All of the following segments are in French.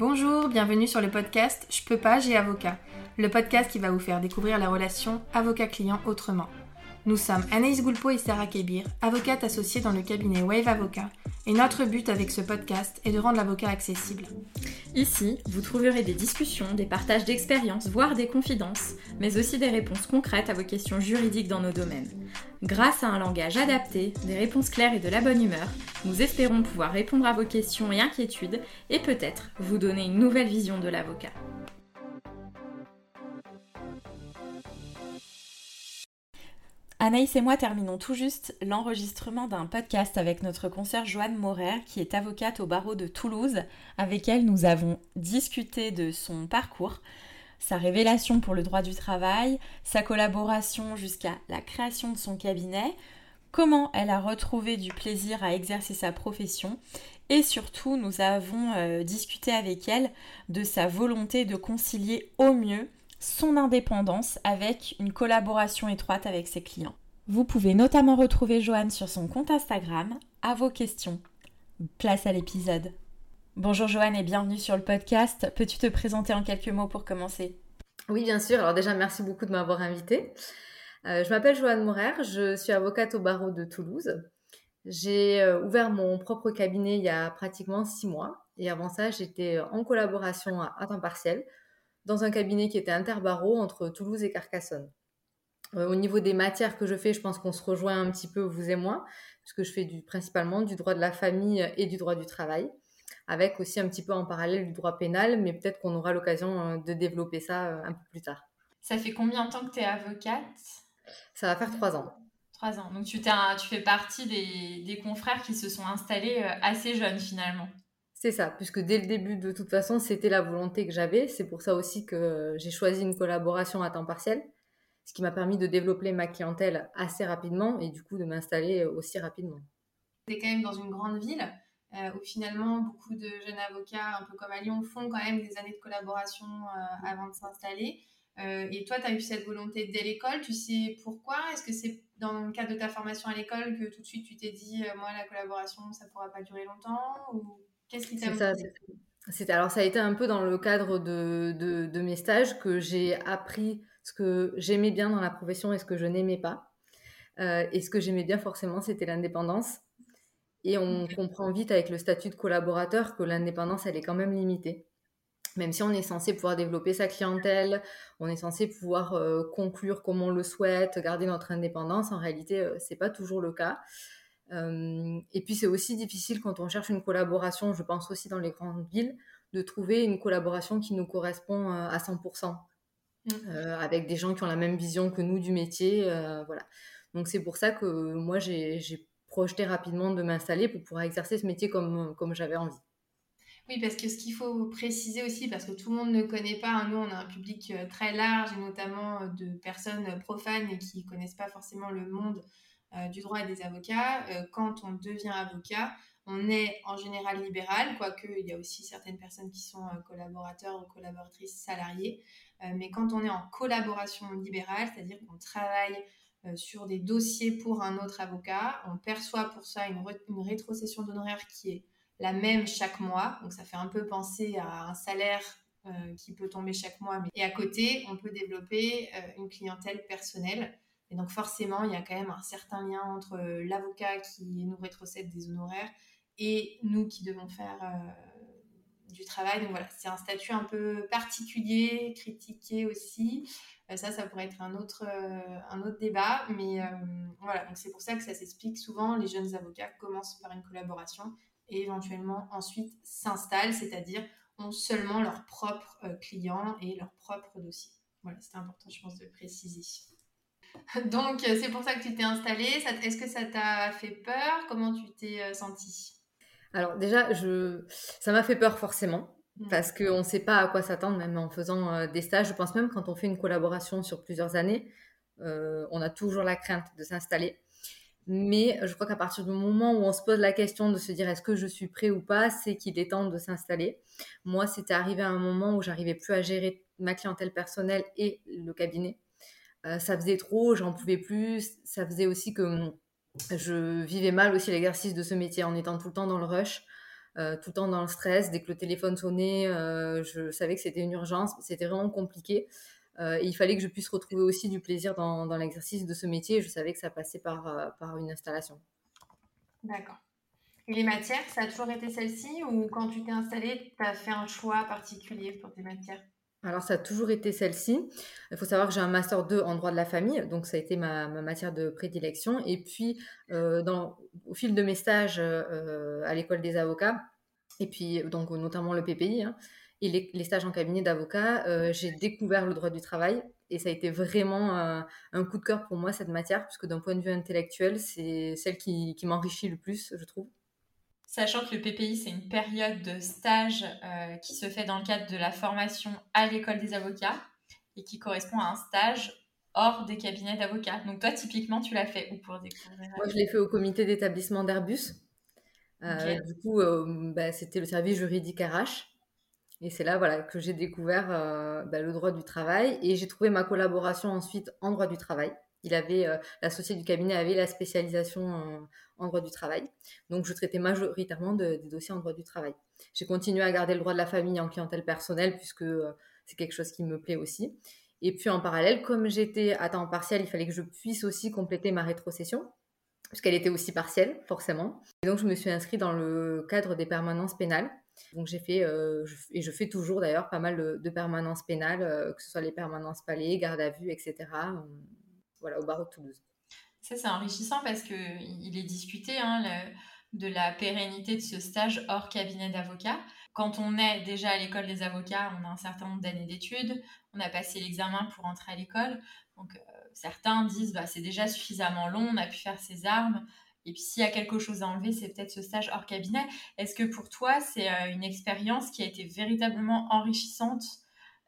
Bonjour, bienvenue sur le podcast Je peux pas, j'ai avocat, le podcast qui va vous faire découvrir la relation avocat-client autrement. Nous sommes Anaïs Goulpeau et Sarah Kébir, avocates associées dans le cabinet Wave Avocat, et notre but avec ce podcast est de rendre l'avocat accessible. Ici, vous trouverez des discussions, des partages d'expériences, voire des confidences, mais aussi des réponses concrètes à vos questions juridiques dans nos domaines. Grâce à un langage adapté, des réponses claires et de la bonne humeur, nous espérons pouvoir répondre à vos questions et inquiétudes et peut-être vous donner une nouvelle vision de l'avocat. Anaïs et moi terminons tout juste l'enregistrement d'un podcast avec notre consoeur Joanne Morer, qui est avocate au barreau de Toulouse. Avec elle, nous avons discuté de son parcours, sa révélation pour le droit du travail, sa collaboration jusqu'à la création de son cabinet, comment elle a retrouvé du plaisir à exercer sa profession et surtout nous avons euh, discuté avec elle de sa volonté de concilier au mieux son indépendance avec une collaboration étroite avec ses clients. Vous pouvez notamment retrouver Joanne sur son compte Instagram. À vos questions. Place à l'épisode. Bonjour Joanne et bienvenue sur le podcast. Peux-tu te présenter en quelques mots pour commencer? Oui, bien sûr. Alors déjà, merci beaucoup de m'avoir invitée. Euh, je m'appelle Joanne Morer, je suis avocate au barreau de Toulouse. J'ai euh, ouvert mon propre cabinet il y a pratiquement six mois. Et avant ça, j'étais en collaboration à temps partiel dans un cabinet qui était interbarreau entre Toulouse et Carcassonne. Euh, au niveau des matières que je fais, je pense qu'on se rejoint un petit peu, vous et moi, puisque je fais du, principalement du droit de la famille et du droit du travail, avec aussi un petit peu en parallèle du droit pénal, mais peut-être qu'on aura l'occasion euh, de développer ça euh, un peu plus tard. Ça fait combien de temps que tu es avocate? Ça va faire trois ans. Trois ans. Donc tu, tu fais partie des, des, confrères qui se sont installés assez jeunes finalement. C'est ça, puisque dès le début, de toute façon, c'était la volonté que j'avais. C'est pour ça aussi que j'ai choisi une collaboration à temps partiel, ce qui m'a permis de développer ma clientèle assez rapidement et du coup de m'installer aussi rapidement. Tu es quand même dans une grande ville euh, où finalement beaucoup de jeunes avocats, un peu comme à Lyon, font quand même des années de collaboration euh, avant de s'installer. Euh, et toi, tu as eu cette volonté dès l'école. Tu sais pourquoi? Est-ce que c'est dans le cadre de ta formation à l'école que tout de suite tu t'es dit, moi, la collaboration, ça ne pourra pas durer longtemps Qu'est-ce qui t'a c'était alors ça a été un peu dans le cadre de, de, mes stages que j'ai appris ce que j'aimais bien dans la profession et ce que je n'aimais pas. Euh, et ce que j'aimais bien forcément, c'était l'indépendance. Et on comprend vite avec le statut de collaborateur que l'indépendance, elle est quand même limitée. Même si on est censé pouvoir développer sa clientèle, on est censé pouvoir euh, conclure comme on le souhaite, garder notre indépendance, en réalité, ce euh, c'est pas toujours le cas. Euh, et puis c'est aussi difficile quand on cherche une collaboration, je pense aussi dans les grandes villes, de trouver une collaboration qui nous correspond euh, à 100%, mmh. euh, avec des gens qui ont la même vision que nous du métier. voilà. Donc c'est pour ça que moi j'ai projeté rapidement de m'installer pour pouvoir exercer ce métier comme, comme j'avais envie. Oui, parce que ce qu'il faut préciser aussi, parce que tout le monde ne connaît pas, hein, nous on a un public très large et notamment de personnes profanes et qui ne connaissent pas forcément le monde euh, du droit et des avocats, euh, quand on devient avocat, on est en général libéral, quoique il y a aussi certaines personnes qui sont euh, collaborateurs ou collaboratrices salariées. mais quand on est en collaboration libérale, c'est-à-dire qu'on travaille sur des dossiers pour un autre avocat, on perçoit pour ça une, une rétrocession d'honoraires qui est la même chaque mois. Donc ça fait un peu penser à un salaire qui peut tomber chaque mois. Et à côté, on peut développer une clientèle personnelle et donc forcément, il y a quand même un certain lien entre euh, l'avocat qui nous rétrocède des honoraires et nous qui devons faire euh, du travail. Donc voilà, c'est un statut un peu particulier, critiqué aussi. Euh, ça, ça pourrait être un autre, un autre débat. Mais voilà, donc c'est pour ça que ça s'explique souvent. Les jeunes avocats commencent par une collaboration et éventuellement ensuite s'installent, c'est-à-dire ont seulement leurs propres clients et leurs propres dossiers. Voilà, c'est important, je pense, de préciser. Donc, euh, c'est pour ça que tu t'es installée. Est-ce que ça t'a fait peur? Comment tu t'es euh, sentie? Alors, déjà, je... ça m'a fait peur forcément. Mm. Parce qu'on ne sait pas à quoi s'attendre, même en faisant euh, des stages. Je pense même quand on fait une collaboration sur plusieurs années, on a toujours la crainte de s'installer. Mais je crois qu'à partir du moment où on se pose la question de se dire est-ce que je suis prêt ou pas, c'est qu'il est temps de s'installer. Moi, c'était arrivé à un moment où j'arrivais plus à gérer ma clientèle personnelle et le cabinet. Euh, ça faisait trop, j'en pouvais plus. Ça faisait aussi que hum, je vivais mal aussi l'exercice de ce métier en étant tout le temps dans le rush. tout le temps dans le stress. Dès que le téléphone sonnait, je savais que c'était une urgence. C'était vraiment compliqué. il fallait que je puisse retrouver aussi du plaisir dans, l'exercice de ce métier. Je savais que ça passait par, par une installation. D'accord. Les matières, ça a toujours été celle-ci ou quand tu t'es installée, tu as fait un choix particulier pour tes matières? Alors, ça a toujours été celle-ci. Il faut savoir que j'ai un master 2 en droit de la famille, donc ça a été ma, matière de prédilection. Et puis, euh, dans, au fil de mes stages euh, à l'école des avocats, et puis donc notamment le PPI, hein, et les, stages en cabinet d'avocat, euh, j'ai découvert le droit du travail. Et ça a été vraiment un coup de cœur pour moi, cette matière, puisque d'un point de vue intellectuel, c'est celle qui m'enrichit le plus, je trouve sachant que le PPI, c'est une période de stage euh, qui se fait dans le cadre de la formation à l'école des avocats et qui correspond à un stage hors des cabinets d'avocats. Donc toi, typiquement, tu l'as fait où pour découvrir Moi, je l'ai fait au comité d'établissement d'Airbus. Euh, du coup, euh, bah, c'était le service juridique RH. Et c'est là voilà, que j'ai découvert bah, le droit du travail et j'ai trouvé ma collaboration ensuite en droit du travail. Il avait, l'associé du cabinet avait la spécialisation en droit du travail. Donc, je traitais majoritairement des dossiers en droit du travail. J'ai continué à garder le droit de la famille en clientèle personnelle puisque euh, c'est quelque chose qui me plaît aussi. Et puis, en parallèle, comme j'étais à temps partiel, il fallait que je puisse aussi compléter ma rétrocession puisqu'elle était aussi partielle, forcément. Et donc, je me suis inscrite dans le cadre des permanences pénales. Donc, j'ai fait, euh, et je fais toujours d'ailleurs pas mal de, permanences pénales, euh, que ce soit les permanences palais, garde à vue, etc. voilà, au barreau de Toulouse. Ça, c'est enrichissant parce qu'il est discuté hein, de la pérennité de ce stage hors cabinet d'avocat. Quand on est déjà à l'école des avocats, on a un certain nombre d'années d'études, on a passé l'examen pour entrer à l'école. Donc, euh, certains disent bah, c'est déjà suffisamment long, on a pu faire ses armes. Et puis, s'il y a quelque chose à enlever, c'est peut-être ce stage hors cabinet. Est-ce que pour toi, c'est euh, une expérience qui a été véritablement enrichissante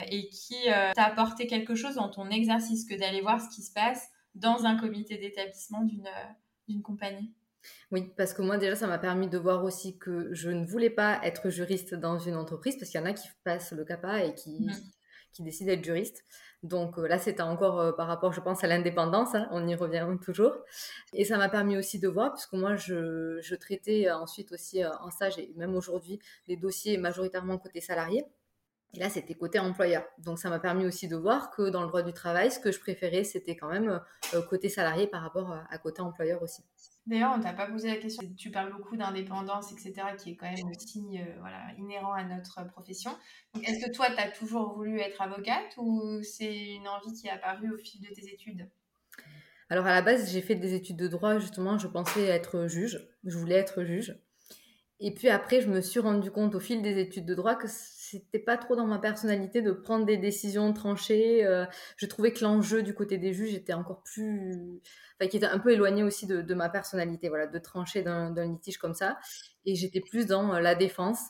et qui euh, t'a apporté quelque chose dans ton exercice que d'aller voir ce qui se passe dans un comité d'établissement d'une d'une compagnie? Oui, parce que moi déjà, ça m'a permis de voir aussi que je ne voulais pas être juriste dans une entreprise, parce qu'il y en a qui passent le CAPA et qui, mm. qui décident d'être juriste. Donc euh, là, c'était encore euh, par rapport, je pense, à l'indépendance, hein, on y revient toujours. Et ça m'a permis aussi de voir, puisque moi, je, je traitais ensuite aussi euh, en stage, et même aujourd'hui, les dossiers majoritairement côté salarié. Et là, c'était côté employeur. Donc, ça m'a permis aussi de voir que dans le droit du travail, ce que je préférais, c'était quand même euh, côté salarié par rapport à, côté employeur aussi. D'ailleurs, on t'a pas posé la question. Tu parles beaucoup d'indépendance, etc., qui est quand même aussi euh, voilà, inhérent à notre profession. est-ce que toi, tu as toujours voulu être avocate ou c'est une envie qui est apparue au fil de tes études? Alors, à la base, j'ai fait des études de droit, justement. Je pensais être juge. Je voulais être juge. Et puis après, je me suis rendu compte au fil des études de droit que c'était pas trop dans ma personnalité de prendre des décisions tranchées. Euh, je trouvais que l'enjeu du côté des juges était encore plus, enfin, qui était un peu éloigné aussi de, ma personnalité, voilà, de trancher d'un litige comme ça. Et j'étais plus dans euh, la défense,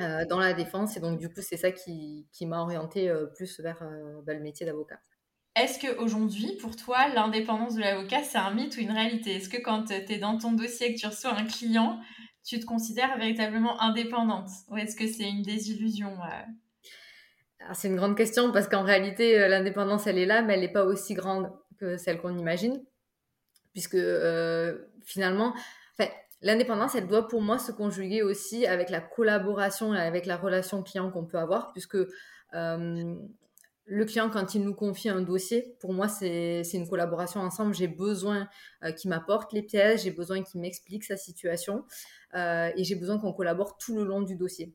euh, dans la défense. Et donc du coup, c'est ça qui, qui m'a orientée plus vers bah, le métier d'avocat. Est-ce qu'aujourd'hui, pour toi, l'indépendance de l'avocat, c'est un mythe ou une réalité? Est-ce que quand tu es dans ton dossier et que tu reçois un client, tu te considères véritablement indépendante Ou est-ce que c'est une désillusion C'est une grande question parce qu'en réalité, euh, l'indépendance, elle est là, mais elle n'est pas aussi grande que celle qu'on imagine. Puisque euh, finalement, l'indépendance, elle doit pour moi se conjuguer aussi avec la collaboration et avec la relation client qu'on peut avoir, puisque euh, le client, quand il nous confie un dossier, pour moi, c'est une collaboration ensemble. J'ai besoin qu'il m'apporte les pièces, j'ai besoin qu'il m'explique sa situation. Euh, et j'ai besoin qu'on collabore tout le long du dossier.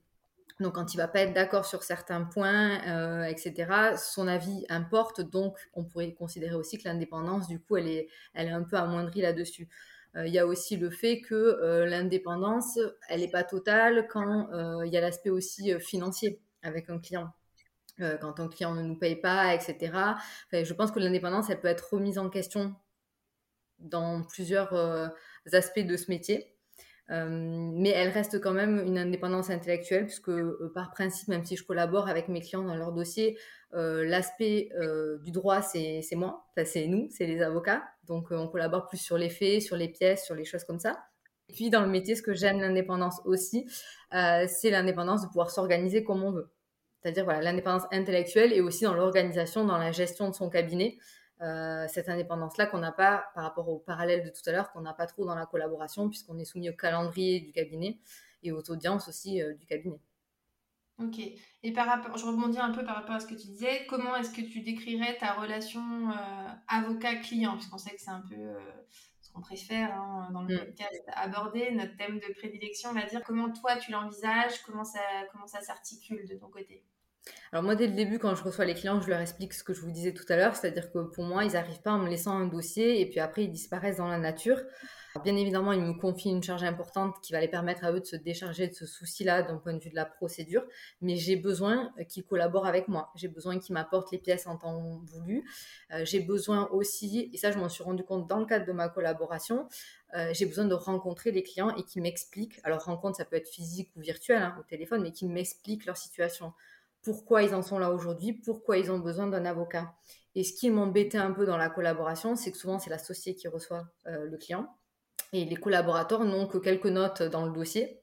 Donc quand il va pas être d'accord sur certains points, euh, etc., son avis importe. Donc on pourrait considérer aussi que l'indépendance, du coup, elle est, elle est un peu amoindrie là-dessus. Euh, il y a aussi le fait que l'indépendance, elle n'est pas totale quand il y a l'aspect aussi financier avec un client. Quand un client ne nous paye pas, etc. je pense que l'indépendance, elle peut être remise en question dans plusieurs aspects de ce métier. Euh, mais elle reste quand même une indépendance intellectuelle, puisque euh, par principe, même si je collabore avec mes clients dans leur dossier, euh, l'aspect du droit, c'est moi, c'est nous, c'est les avocats. Donc on collabore plus sur les faits, sur les pièces, sur les choses comme ça. Et puis dans le métier, ce que j'aime l'indépendance aussi, c'est l'indépendance de pouvoir s'organiser comme on veut. C'est-à-dire voilà, l'indépendance intellectuelle et aussi dans l'organisation, dans la gestion de son cabinet. Euh, cette indépendance-là qu'on n'a pas par rapport au parallèle de tout à l'heure, qu'on n'a pas trop dans la collaboration, puisqu'on est soumis au calendrier du cabinet. et aux audiences aussi du cabinet. Ok. Et par rapport, je rebondis un peu par rapport à ce que tu disais. Comment est-ce que tu décrirais ta relation avocat-client? Puisqu'on sait que c'est un peu qu'on préfère hein, dans le mmh. podcast aborder, notre thème de prédilection, on va dire. Comment toi tu l'envisages Comment ça, comment ça s'articule de ton côté alors moi, dès le début, quand je reçois les clients, je leur explique ce que je vous disais tout à l'heure, c'est-à-dire que pour moi, ils n'arrivent pas en me laissant un dossier et puis après, ils disparaissent dans la nature. Bien évidemment, ils me confient une charge importante qui va les permettre à eux de se décharger de ce souci-là d'un point de vue de la procédure, mais j'ai besoin qu'ils collaborent avec moi. J'ai besoin qu'ils m'apportent les pièces en temps voulu. Euh, j'ai besoin aussi, et ça je m'en suis rendu compte dans le cadre de ma collaboration, euh, j'ai besoin de rencontrer les clients et qu'ils m'expliquent, alors rencontre ça peut être physique ou virtuel, hein, au téléphone, mais qu'ils m'expliquent leur situation pourquoi ils en sont là aujourd'hui, pourquoi ils ont besoin d'un avocat. Et ce qui m'embêtait un peu dans la collaboration, c'est que souvent c'est l'associé qui reçoit euh, le client et les collaborateurs n'ont que quelques notes dans le dossier.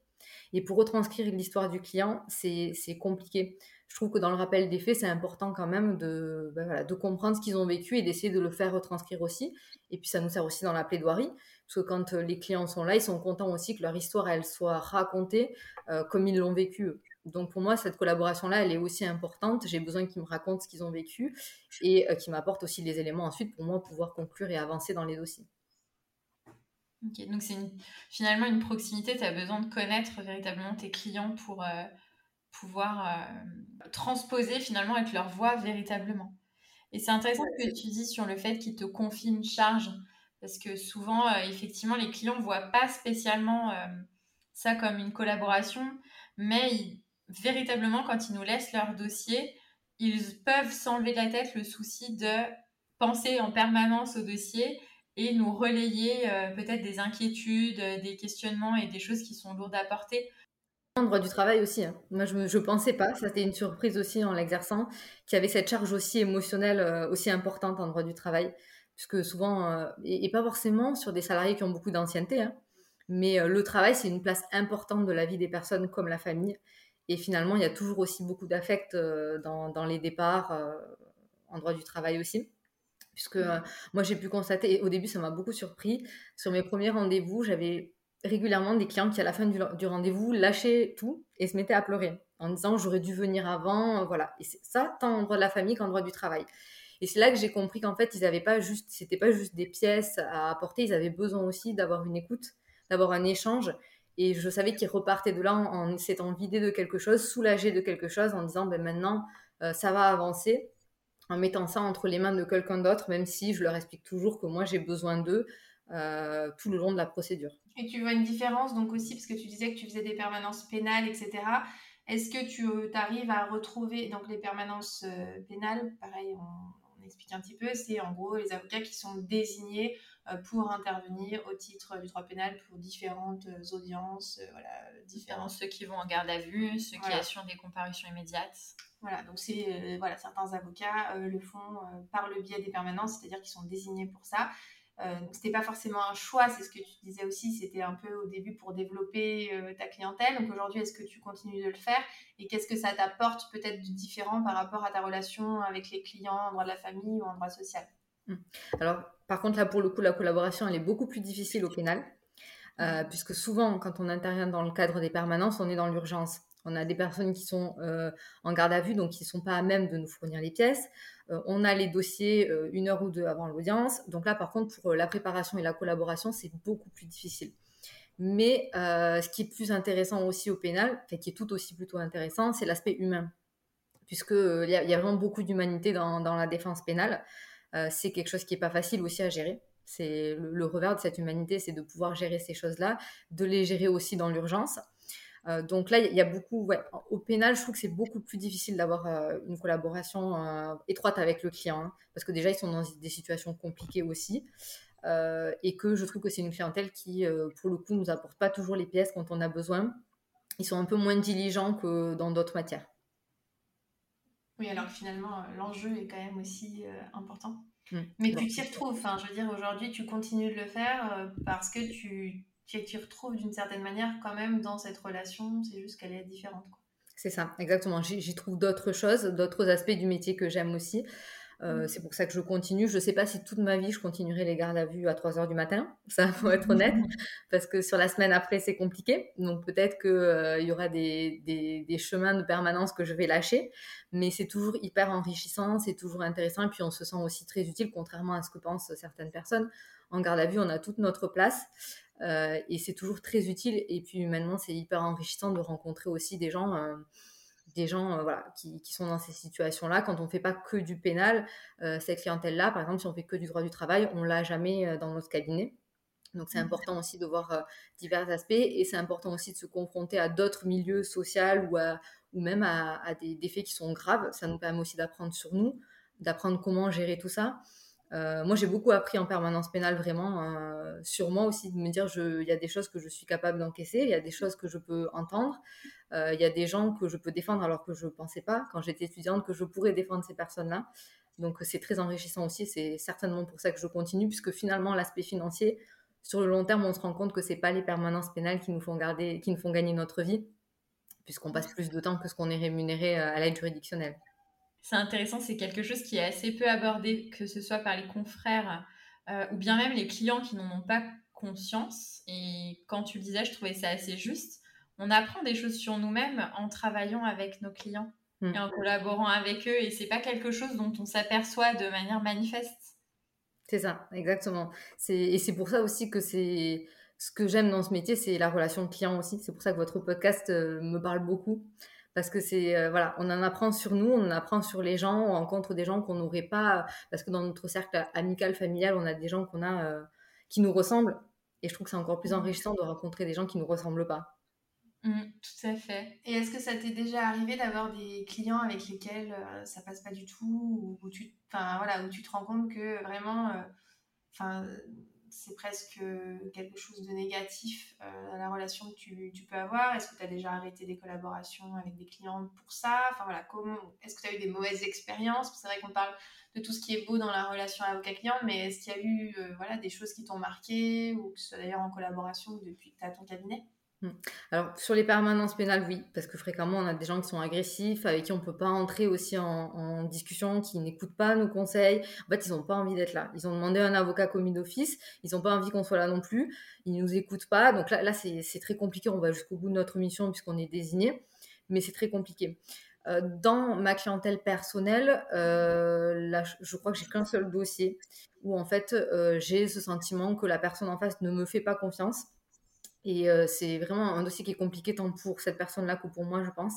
Et pour retranscrire l'histoire du client, c'est compliqué. Je trouve que dans le rappel des faits, c'est important quand même de, ben de comprendre ce qu'ils ont vécu et d'essayer de le faire retranscrire aussi. Et puis ça nous sert aussi dans la plaidoirie, parce que quand euh, les clients sont là, ils sont contents aussi que leur histoire, elle soit racontée euh, comme ils l'ont vécu. Donc pour moi, cette collaboration-là, elle est aussi importante. J'ai besoin qu'ils me racontent ce qu'ils ont vécu et euh, qu'ils m'apportent aussi les éléments ensuite pour moi pouvoir conclure et avancer dans les dossiers. Ok, donc c'est finalement une proximité, tu as besoin de connaître véritablement tes clients pour euh, pouvoir euh, transposer finalement avec leur voix véritablement. Et c'est intéressant ce que tu dis sur le fait qu'ils te confient une charge, parce que souvent, effectivement, les clients ne voient pas spécialement ça comme une collaboration, mais ils, véritablement, quand ils nous laissent leur dossier, ils peuvent s'enlever de la tête le souci de penser en permanence au dossier et nous relayer euh, peut-être des inquiétudes, euh, des questionnements et des choses qui sont lourdes à porter. En droit du travail aussi. Hein. Moi, je ne pensais pas, ça c'était une surprise aussi en l'exerçant, qu'il y avait cette charge aussi émotionnelle euh, aussi importante en droit du travail. Puisque souvent, et, pas forcément sur des salariés qui ont beaucoup d'ancienneté, hein, mais le travail, c'est une place importante de la vie des personnes comme la famille. Et finalement, il y a toujours aussi beaucoup d'affect euh, dans, les départs, euh, en droit du travail aussi. Puisque euh, moi, j'ai pu constater, et au début, ça m'a beaucoup surpris, sur mes premiers rendez-vous, j'avais régulièrement des clients qui, à la fin du, rendez-vous, lâchaient tout et se mettaient à pleurer en disant j'aurais dû venir avant, voilà. Et c'est ça, tant en droit de la famille qu'en droit du travail. Et c'est là que j'ai compris qu'en fait, ils n'avaient pas juste, c'était pas juste des pièces à apporter, ils avaient besoin aussi d'avoir une écoute, d'avoir un échange et je savais qu'il repartait de là en, s'étant vidé de quelque chose, soulagé de quelque chose, en disant ben maintenant euh, ça va avancer, en mettant ça entre les mains de quelqu'un d'autre, même si je leur explique toujours que moi j'ai besoin d'eux euh, tout le long de la procédure. Et tu vois une différence donc aussi, parce que tu disais que tu faisais des permanences pénales, etc. Est-ce que tu euh, arrives à retrouver donc les permanences pénales? Pareil, on, explique un petit peu. C'est en gros les avocats qui sont désignés pour intervenir au titre du droit pénal pour différentes euh, audiences, euh, voilà, différents ceux qui vont en garde à vue, ceux qui assurent des comparutions immédiates. Voilà, donc c'est voilà, certains avocats le font par le biais des permanences, c'est-à-dire qu'ils sont désignés pour ça. Euh, donc c'était pas forcément un choix, c'est ce que tu disais aussi, c'était un peu au début pour développer ta clientèle. Donc aujourd'hui, est-ce que tu continues de le faire et qu'est-ce que ça t'apporte peut-être de différent par rapport à ta relation avec les clients en droit de la famille ou en droit social? Alors par contre, là, pour le coup, la collaboration, elle est beaucoup plus difficile au pénal, euh, puisque souvent, quand on intervient dans le cadre des permanences, on est dans l'urgence. On a des personnes qui sont euh, en garde à vue, donc qui ne sont pas à même de nous fournir les pièces. Euh, on a les dossiers une heure ou deux avant l'audience. Donc là, par contre, pour la préparation et la collaboration, c'est beaucoup plus difficile. Mais ce qui est plus intéressant aussi au pénal, enfin, qui est tout aussi plutôt intéressant, c'est l'aspect humain. Puisqu'il y, y, a vraiment beaucoup d'humanité dans, dans, la défense pénale. Euh, c'est quelque chose qui n'est pas facile aussi à gérer. C'est le, revers de cette humanité, c'est de pouvoir gérer ces choses-là, de les gérer aussi dans l'urgence. Euh, donc là, il y a beaucoup, au pénal, je trouve que c'est beaucoup plus difficile d'avoir euh, une collaboration étroite avec le client, hein, parce que déjà, ils sont dans des situations compliquées aussi, et que je trouve que c'est une clientèle qui, pour le coup, nous apporte pas toujours les pièces quand on a besoin. Ils sont un peu moins diligents que dans d'autres matières. Oui, alors que finalement, euh, l'enjeu est quand même aussi euh, important. Mmh. Mais tu t'y retrouves. Enfin, je veux dire, aujourd'hui, tu continues de le faire euh, parce que tu t'y retrouves d'une certaine manière quand même dans cette relation. C'est juste qu'elle est différente. C'est ça, exactement. J'y trouve d'autres choses, d'autres aspects du métier que j'aime aussi. Euh, c'est pour ça que je continue. Je ne sais pas si toute ma vie je continuerai les gardes à vue à 3 heures du matin, ça faut être honnête, parce que sur la semaine après c'est compliqué. Donc peut-être qu'il euh, y aura des, des, chemins de permanence que je vais lâcher, mais c'est toujours hyper enrichissant, c'est toujours intéressant, et puis on se sent aussi très utile, contrairement à ce que pensent certaines personnes. En garde à vue, on a toute notre place. Euh, et c'est toujours très utile. Et puis humainement, c'est hyper enrichissant de rencontrer aussi des gens des gens euh, voilà, qui, qui, sont dans ces situations-là. Quand on ne fait pas que du pénal, euh, cette clientèle-là, par exemple, si on fait que du droit du travail, on l'a jamais euh, dans notre cabinet. Donc c'est important aussi de voir divers aspects et c'est important aussi de se confronter à d'autres milieux sociaux ou, ou même à, des, faits qui sont graves. Ça nous permet aussi d'apprendre sur nous, d'apprendre comment gérer tout ça. Moi, j'ai beaucoup appris en permanence pénale, vraiment, sur moi aussi, de me dire, il y a des choses que je suis capable d'encaisser, il y a des choses que je peux entendre, euh, il y a des gens que je peux défendre alors que je ne pensais pas, quand j'étais étudiante, que je pourrais défendre ces personnes-là. Donc c'est très enrichissant aussi, c'est certainement pour ça que je continue, puisque finalement l'aspect financier, sur le long terme, on se rend compte que ce n'est pas les permanences pénales qui nous font, garder, qui nous font gagner notre vie, puisqu'on passe plus de temps que ce qu'on est rémunéré euh, à l'aide juridictionnelle. C'est intéressant, c'est quelque chose qui est assez peu abordé, que ce soit par les confrères euh, ou bien même les clients qui n'en ont pas conscience. Et quand tu le disais, je trouvais ça assez juste on apprend des choses sur nous-mêmes en travaillant avec nos clients mm. et en collaborant avec eux. Et c'est pas quelque chose dont on s'aperçoit de manière manifeste. C'est ça, exactement. Et c'est pour ça aussi que c'est ce que j'aime dans ce métier, c'est la relation client aussi. C'est pour ça que votre podcast euh, me parle beaucoup. Parce que c'est, euh, voilà, on en apprend sur nous, on en apprend sur les gens, on rencontre des gens qu'on n'aurait pas. Parce que dans notre cercle amical, familial, on a des gens qu'on a euh, qui nous ressemblent. Et je trouve que c'est encore plus enrichissant de rencontrer des gens qui ne nous ressemblent pas. Mmh, tout à fait. Et est-ce que ça t'est déjà arrivé d'avoir des clients avec lesquels euh, ça passe pas du tout ou tu, voilà, où tu te rends compte que vraiment enfin, c'est presque quelque chose de négatif euh, dans la relation que tu, peux avoir. Est-ce que tu as déjà arrêté des collaborations avec des clients pour ça? Enfin, voilà, comment, Est-ce que tu as eu des mauvaises expériences? C'est vrai qu'on parle de tout ce qui est beau dans la relation avocat-client, mais est-ce qu'il y a eu voilà, des choses qui t'ont marqué ou que ce soit d'ailleurs en collaboration depuis que tu as ton cabinet? Alors, sur les permanences pénales, oui, parce que fréquemment, on a des gens qui sont agressifs, avec qui on ne peut pas entrer aussi en, discussion, qui n'écoutent pas nos conseils. En fait, ils n'ont pas envie d'être là. Ils ont demandé un avocat commis d'office, ils n'ont pas envie qu'on soit là non plus, ils ne nous écoutent pas. Donc là, là c'est très compliqué. On va jusqu'au bout de notre mission puisqu'on est désigné, mais c'est très compliqué. Euh, dans ma clientèle personnelle, euh, là, je crois que j'ai qu'un seul dossier où en fait euh, j'ai ce sentiment que la personne en face ne me fait pas confiance et c'est vraiment un dossier qui est compliqué tant pour cette personne-là que pour moi, je pense.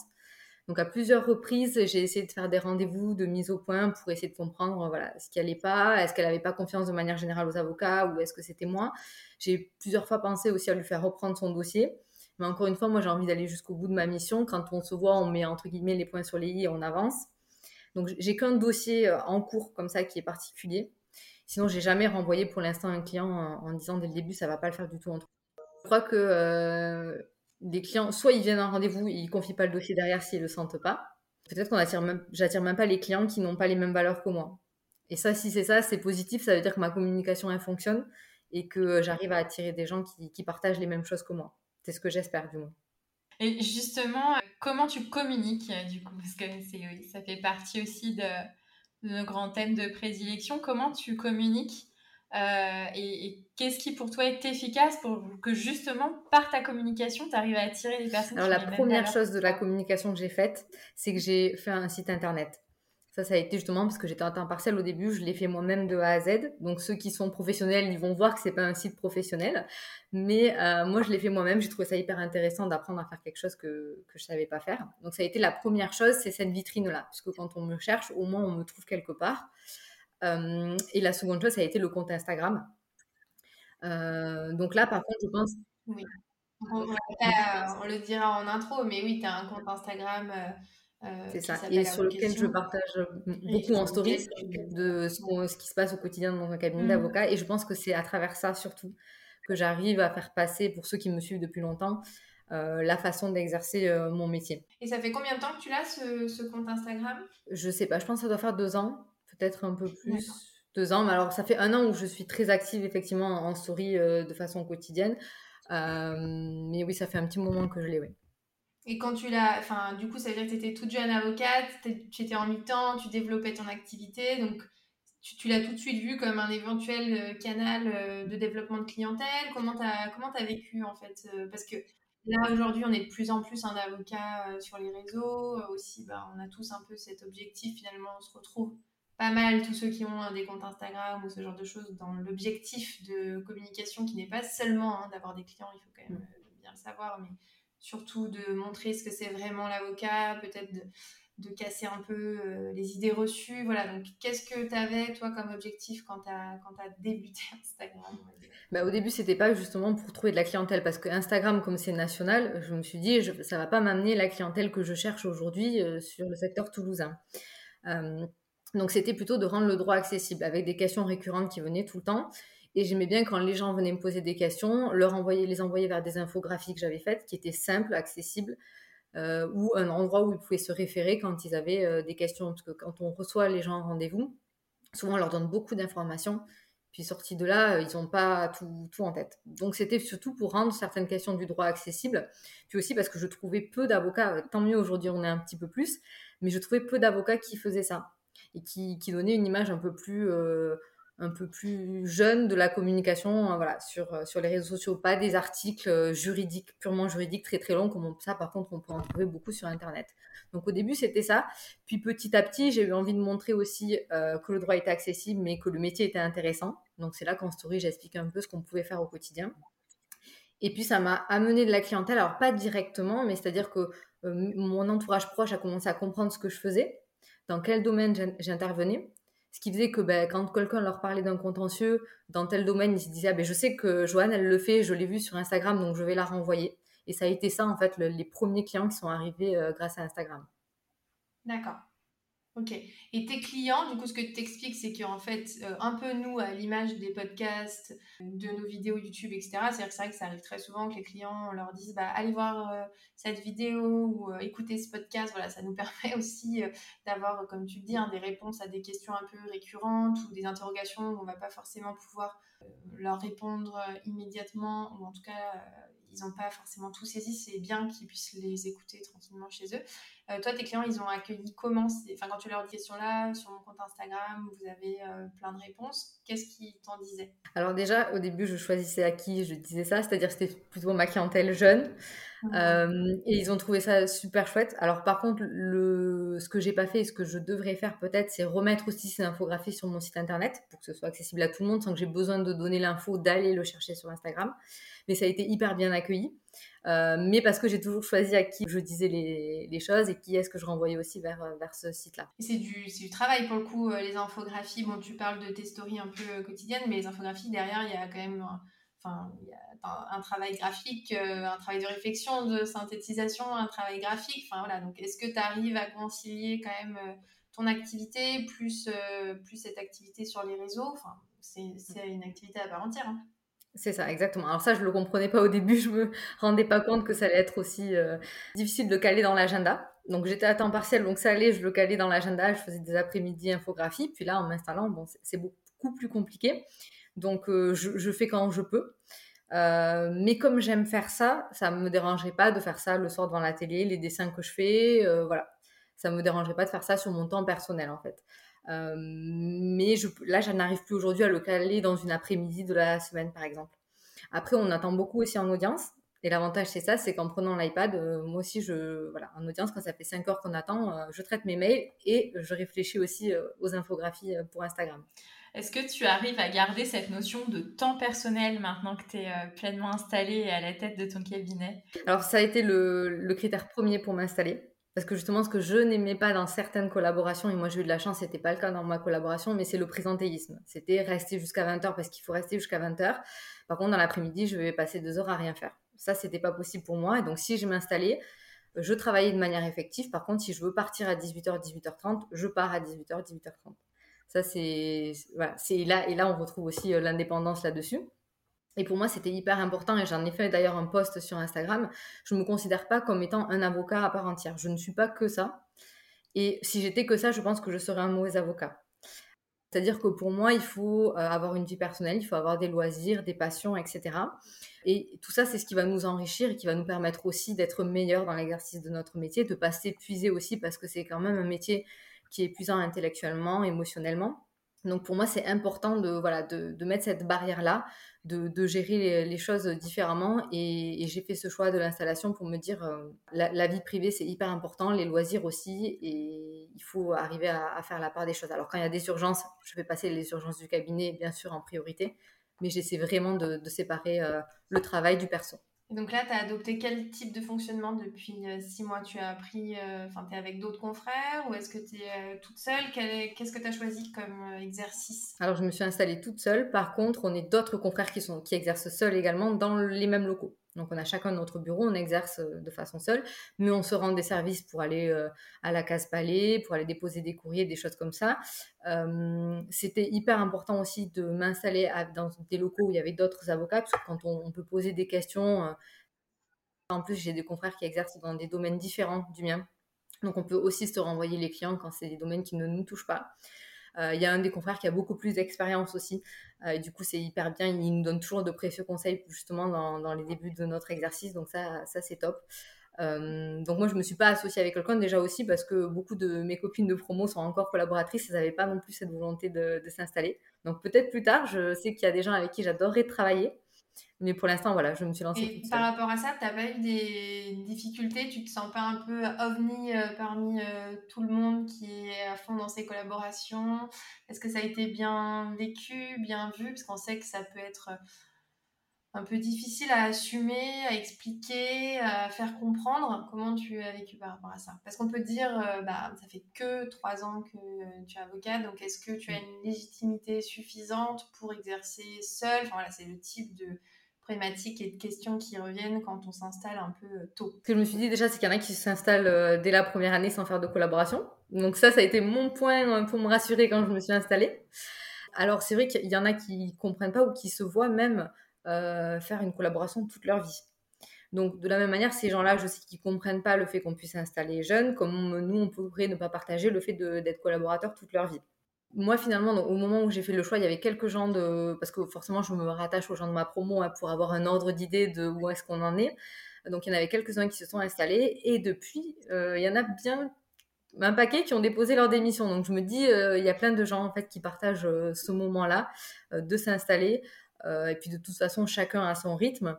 Donc à plusieurs reprises, j'ai essayé de faire des rendez-vous de mise au point pour essayer de comprendre voilà, ce qui allait pas, est-ce qu'elle n'avait pas confiance de manière générale aux avocats ou est-ce que c'était moi? J'ai plusieurs fois pensé aussi à lui faire reprendre son dossier. Mais encore une fois, moi j'ai envie d'aller jusqu'au bout de ma mission. Quand on se voit, on met entre guillemets les points sur les i et on avance. Donc j'ai qu'un dossier en cours comme ça qui est particulier. Sinon, j'ai jamais renvoyé pour l'instant un client en, disant dès le début ça va pas le faire du tout entre que euh, les clients, soit ils viennent à un rendez-vous, ils confient pas le dossier derrière s'ils le sentent pas. Peut-être qu'on attire même, j'attire même pas les clients qui n'ont pas les mêmes valeurs que moi. Et ça, si c'est ça, c'est positif, ça veut dire que ma communication, elle fonctionne et que j'arrive à attirer des gens qui, partagent les mêmes choses que moi. C'est ce que j'espère, du moins. Et justement, comment tu communiques, du coup? Parce que ça fait partie aussi de, de nos grands thèmes de prédilection. Comment tu communiques euh, et, qu'est-ce qui pour toi est efficace pour que justement par ta communication tu arrives à attirer les personnes Alors la première chose de la communication que j'ai faite, c'est que j'ai fait un site internet. Ça, ça a été justement parce que j'étais en temps partiel au début, je l'ai fait moi-même de A à Z. Donc ceux qui sont professionnels, ils vont voir que c'est pas un site professionnel, mais euh, moi je l'ai fait moi-même. J'ai trouvé ça hyper intéressant d'apprendre à faire quelque chose que que je savais pas faire. Donc ça a été la première chose, c'est cette vitrine là, puisque quand on me cherche, au moins on me trouve quelque part. Euh, et la seconde chose, ça a été le compte Instagram. Euh, donc là, par contre, je pense. Oui. On, le dira en intro, mais oui, tu as un compte Instagram. Euh, c'est ça, et sur lequel je partage beaucoup en stories de ce, qui se passe au quotidien dans un cabinet mmh. d'avocat. Et je pense que c'est à travers ça surtout que j'arrive à faire passer, pour ceux qui me suivent depuis longtemps, la façon d'exercer mon métier. Et ça fait combien de temps que tu l'as, ce, ce, compte Instagram? Je sais pas, je pense que ça doit faire deux ans peut-être un peu plus. Deux ans, mais alors ça fait un an où je suis très active effectivement en story euh, de façon quotidienne. Euh, mais oui, ça fait un petit moment que je l'ai, oui. Et quand tu l'as, enfin, du coup, ça veut dire que tu étais toute jeune avocate, tu étais en mi-temps, tu développais ton activité, donc tu, l'as tout de suite vu comme un éventuel euh, canal euh, de développement de clientèle. Comment tu as, comment as vécu en fait Parce que là, aujourd'hui, on est de plus en plus un avocat sur les réseaux. Aussi, bah, on a tous un peu cet objectif, finalement, on se retrouve pas mal, tous ceux qui ont des comptes Instagram ou ce genre de choses, dans l'objectif de communication qui n'est pas seulement hein, d'avoir des clients, il faut quand même mm. bien le savoir, mais surtout de montrer ce que c'est vraiment l'avocat, peut-être de, de, casser un peu euh, les idées reçues. Voilà, donc qu'est-ce que tu avais, toi, comme objectif quand tu as, as, débuté Instagram bah, Au début, c'était pas justement pour trouver de la clientèle, parce que Instagram, comme c'est national, je me suis dit, je, ça va pas m'amener la clientèle que je cherche aujourd'hui euh, sur le secteur toulousain. Euh, donc c'était plutôt de rendre le droit accessible avec des questions récurrentes qui venaient tout le temps et j'aimais bien quand les gens venaient me poser des questions, leur envoyer, les envoyer vers des infographies que j'avais faites, qui étaient simples, accessibles, euh, ou un endroit où ils pouvaient se référer quand ils avaient euh, des questions. Parce que quand on reçoit les gens en rendez-vous, souvent on leur donne beaucoup d'informations, puis sortis de là, euh, ils n'ont pas tout, tout, en tête. Donc c'était surtout pour rendre certaines questions du droit accessibles, puis aussi parce que je trouvais peu d'avocats, tant mieux aujourd'hui on est un petit peu plus, mais je trouvais peu d'avocats qui faisaient ça et qui, donnaient une image un peu plus un peu plus jeune de la communication euh, voilà, sur, euh, sur les réseaux sociaux, pas des articles euh, juridiques, purement juridiques, très très longs, comme ça par contre on peut en trouver beaucoup sur Internet. Donc au début c'était ça, puis petit à petit j'ai eu envie de montrer aussi que le droit était accessible, mais que le métier était intéressant. Donc c'est là qu'en story j'explique un peu ce qu'on pouvait faire au quotidien. Et puis ça m'a amené de la clientèle, alors pas directement, mais c'est-à-dire que mon entourage proche a commencé à comprendre ce que je faisais, dans quel domaine j'intervenais. Ce qui faisait que ben, quand quelqu'un leur parlait d'un contentieux dans tel domaine, ils se disaient ah, ben, Je sais que Joanne, elle le fait, je l'ai vu sur Instagram, donc je vais la renvoyer. Et ça a été ça, en fait, les premiers clients qui sont arrivés euh, grâce à Instagram. D'accord. Ok. Et tes clients, du coup, ce que tu t'expliques, c'est qu'en fait, euh, un peu nous, à l'image des podcasts, de nos vidéos YouTube, etc., c'est vrai que ça arrive très souvent que les clients leur disent bah, allez voir euh, cette vidéo ou euh, écoutez ce podcast. Voilà, ça nous permet aussi d'avoir, comme tu le dis, hein, des réponses à des questions un peu récurrentes ou des interrogations où on ne va pas forcément pouvoir leur répondre immédiatement ou en tout cas ils n'ont pas forcément tout saisi, c'est bien qu'ils puissent les écouter tranquillement chez eux. Euh, toi, tes clients, ils ont accueilli comment Enfin, quand tu leur dis question là, sur mon compte Instagram, vous avez euh, plein de réponses. Qu'est-ce qu'ils t'en disaient? Alors déjà, au début, je choisissais à qui je disais ça, c'est-à-dire c'était plutôt ma clientèle jeune. Euh, et ils ont trouvé ça super chouette. Alors par contre, le, ce que j'ai pas fait et ce que je devrais faire peut-être, c'est remettre aussi ces infographies sur mon site internet pour que ce soit accessible à tout le monde sans que j'ai besoin de donner l'info, d'aller le chercher sur Instagram mais ça a été hyper bien accueilli. Euh, mais parce que j'ai toujours choisi à qui je disais les, choses et qui est-ce que je renvoyais aussi vers, euh, vers ce site-là. C'est du, du, travail pour le coup, euh, les infographies. Bon, tu parles de tes stories un peu quotidiennes, mais les infographies, derrière, il y a quand même a un, travail graphique, un travail de réflexion, de synthétisation, un travail graphique. Voilà. Donc, est-ce que tu arrives à concilier quand même ton activité plus, plus cette activité sur les réseaux? C'est une activité à part entière. Hein. C'est ça, exactement. Alors ça, je le comprenais pas au début, je me rendais pas compte que ça allait être aussi euh, difficile de caler dans l'agenda. Donc j'étais à temps partiel, donc ça allait, je le calais dans l'agenda, je faisais des après-midi infographie. Puis là, en m'installant, bon, c'est beaucoup plus compliqué. Donc euh, je, fais quand je peux. Euh, mais comme j'aime faire ça, ça me dérangerait pas de faire ça le soir devant la télé, les dessins que je fais, voilà. Ça me dérangerait pas de faire ça sur mon temps personnel en fait. Euh, mais je, là, je n'arrive plus aujourd'hui à le caler dans une après-midi de la semaine, par exemple. Après, on attend beaucoup aussi en audience. Et l'avantage, c'est ça, c'est qu'en prenant l'iPad, euh, moi aussi, je, voilà, en audience, quand ça fait 5 heures qu'on attend, euh, je traite mes mails et je réfléchis aussi aux infographies pour Instagram. Est-ce que tu arrives à garder cette notion de temps personnel maintenant que tu es pleinement installé et à la tête de ton cabinet? Alors, ça a été le, le critère premier pour m'installer. Parce que justement, ce que je n'aimais pas dans certaines collaborations, et moi j'ai eu de la chance, c'était pas le cas dans ma collaboration, mais c'est le présentéisme. C'était rester jusqu'à 20h parce qu'il faut rester jusqu'à 20h. Par contre, dans l'après-midi, je vais passer deux heures à rien faire. Ça, c'était pas possible pour moi. Et donc, si je m'installais, je travaillais de manière effective. Par contre, si je veux partir à 18h, 18h30, je pars à 18h, 18h30. Ça, c'est voilà, c'est là et là on retrouve aussi euh, l'indépendance là-dessus. Et pour moi, c'était hyper important, et j'en ai fait d'ailleurs un post sur Instagram. Je ne me considère pas comme étant un avocat à part entière. Je ne suis pas que ça. Et si j'étais que ça, je pense que je serais un mauvais avocat. C'est-à-dire que pour moi, il faut avoir une vie personnelle, il faut avoir des loisirs, des passions, etc. Et tout ça, c'est ce qui va nous enrichir et qui va nous permettre aussi d'être meilleurs dans l'exercice de notre métier, de pas s'épuiser aussi parce que c'est quand même un métier qui est épuisant intellectuellement, émotionnellement. Donc pour moi, c'est important de, voilà, de, mettre cette barrière-là, de, de, gérer les, choses différemment. Et, j'ai fait ce choix de l'installation pour me dire, euh, la, vie privée, c'est hyper important, les loisirs aussi, et il faut arriver à, faire la part des choses. Alors quand il y a des urgences, je vais passer les urgences du cabinet, bien sûr, en priorité, mais j'essaie vraiment de, séparer euh, le travail du perso donc là, tu as adopté quel type de fonctionnement depuis euh, six mois? Tu as appris, euh, enfin, tu es avec d'autres confrères ou est-ce que tu es euh, toute seule? Qu'est-ce que tu as choisi comme exercice? Alors, je me suis installée toute seule. Par contre, on est d'autres confrères qui, sont, qui exercent seuls également dans les mêmes locaux. Donc, on a chacun notre bureau, on exerce de façon seule, mais on se rend des services pour aller à la case palais, pour aller déposer des courriers, des choses comme ça. C'était hyper important aussi de m'installer dans des locaux où il y avait d'autres avocats, parce que quand on, peut poser des questions, en plus, j'ai des confrères qui exercent dans des domaines différents du mien. Donc, on peut aussi se renvoyer les clients quand c'est des domaines qui ne nous touchent pas. Il y a un des confrères qui a beaucoup plus d'expérience aussi. et du coup, c'est hyper bien. Il nous donne toujours de précieux conseils justement dans, les débuts de notre exercice. Donc ça, ça c'est top. donc moi, je me suis pas associée avec quelqu'un déjà aussi parce que beaucoup de mes copines de promo sont encore collaboratrices. Elles n'avaient pas non plus cette volonté de, de s'installer. Donc peut-être plus tard, je sais qu'il y a des gens avec qui j'adorerais travailler. Mais pour l'instant, voilà, je me suis lancée. Et par rapport à ça, tu n'as pas eu des difficultés? Tu te sens pas un peu ovni euh, parmi euh, tout le monde qui est à fond dans ces collaborations? Est-ce que ça a été bien vécu, bien vu? Parce qu'on sait que ça peut être euh, un peu difficile à assumer, à expliquer, à faire comprendre. Comment tu as vécu par rapport à ça? Parce qu'on peut dire, bah, ça fait que trois ans que tu es avocat, donc est-ce que tu as une légitimité suffisante pour exercer seul enfin, voilà, C'est le type de problématiques et de questions qui reviennent quand on s'installe un peu euh, tôt. Ce que je me suis dit déjà, c'est qu'il y en a qui s'installent euh, dès la première année sans faire de collaboration. Donc ça, ça a été mon point euh, pour me rassurer quand je me suis installée. Alors c'est vrai qu'il y en a qui comprennent pas ou qui se voient même faire une collaboration toute leur vie. Donc de la même manière, ces gens-là, je sais qu'ils comprennent pas le fait qu'on puisse s'installer jeune, comme nous, on pourrait ne pas partager le fait d'être collaborateur toute leur vie moi, finalement, au moment où j'ai fait le choix, il y avait quelques gens de. Parce que forcément, je me rattache aux gens de ma promo hein, pour avoir un ordre d'idée de où est-ce qu'on en est. Donc, il y en avait quelques-uns qui se sont installés. Et depuis, euh, il y en a bien un paquet qui ont déposé leur démission. Donc, je me dis, euh, il y a plein de gens en fait qui partagent euh, ce moment-là de s'installer. Et puis, de toute façon, chacun a son rythme.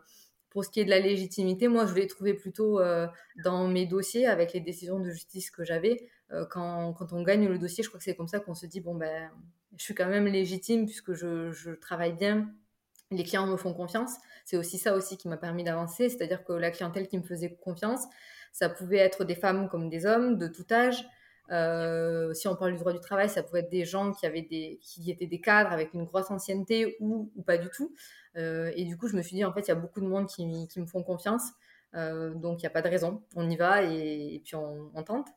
Pour ce qui est de la légitimité, moi, je l'ai trouvé plutôt dans mes dossiers avec les décisions de justice que j'avais. Euh, quand, quand, on gagne le dossier, je crois que c'est comme ça qu'on se dit bon ben, je suis quand même légitime puisque je, je travaille bien, les clients me font confiance. C'est aussi ça aussi qui m'a permis d'avancer, c'est-à-dire que la clientèle qui me faisait confiance, ça pouvait être des femmes comme des hommes de tout âge. Euh, si on parle du droit du travail, ça pouvait être des gens qui avaient des, qui étaient des cadres avec une grosse ancienneté ou, ou pas du tout. Euh, et du coup, je me suis dit en fait, il y a beaucoup de monde qui, qui me font confiance, donc il n'y a pas de raison. On y va et, et puis on, on tente.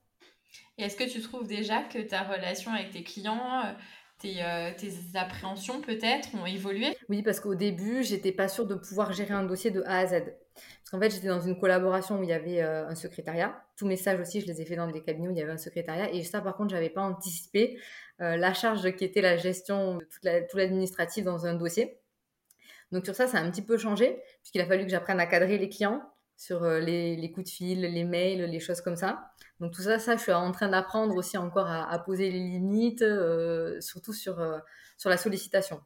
Et est-ce que tu trouves déjà que ta relation avec tes clients, euh, tes, euh, tes, appréhensions peut-être ont évolué? Oui, parce qu'au début, j'étais pas sûre de pouvoir gérer un dossier de A à Z. Parce qu'en fait, j'étais dans une collaboration où il y avait euh, un secrétariat. Tous mes stages aussi, je les ai fait dans des cabinets où il y avait un secrétariat. Et ça, par contre, j'avais pas anticipé la charge qui était la gestion de tout l'administratif dans un dossier. Donc sur ça, ça a un petit peu changé, puisqu'il a fallu que j'apprenne à cadrer les clients sur les, les, coups de fil, les mails, les choses comme ça. Donc tout ça, ça, je suis en train d'apprendre aussi encore à, poser les limites, euh, surtout sur, euh, sur la sollicitation.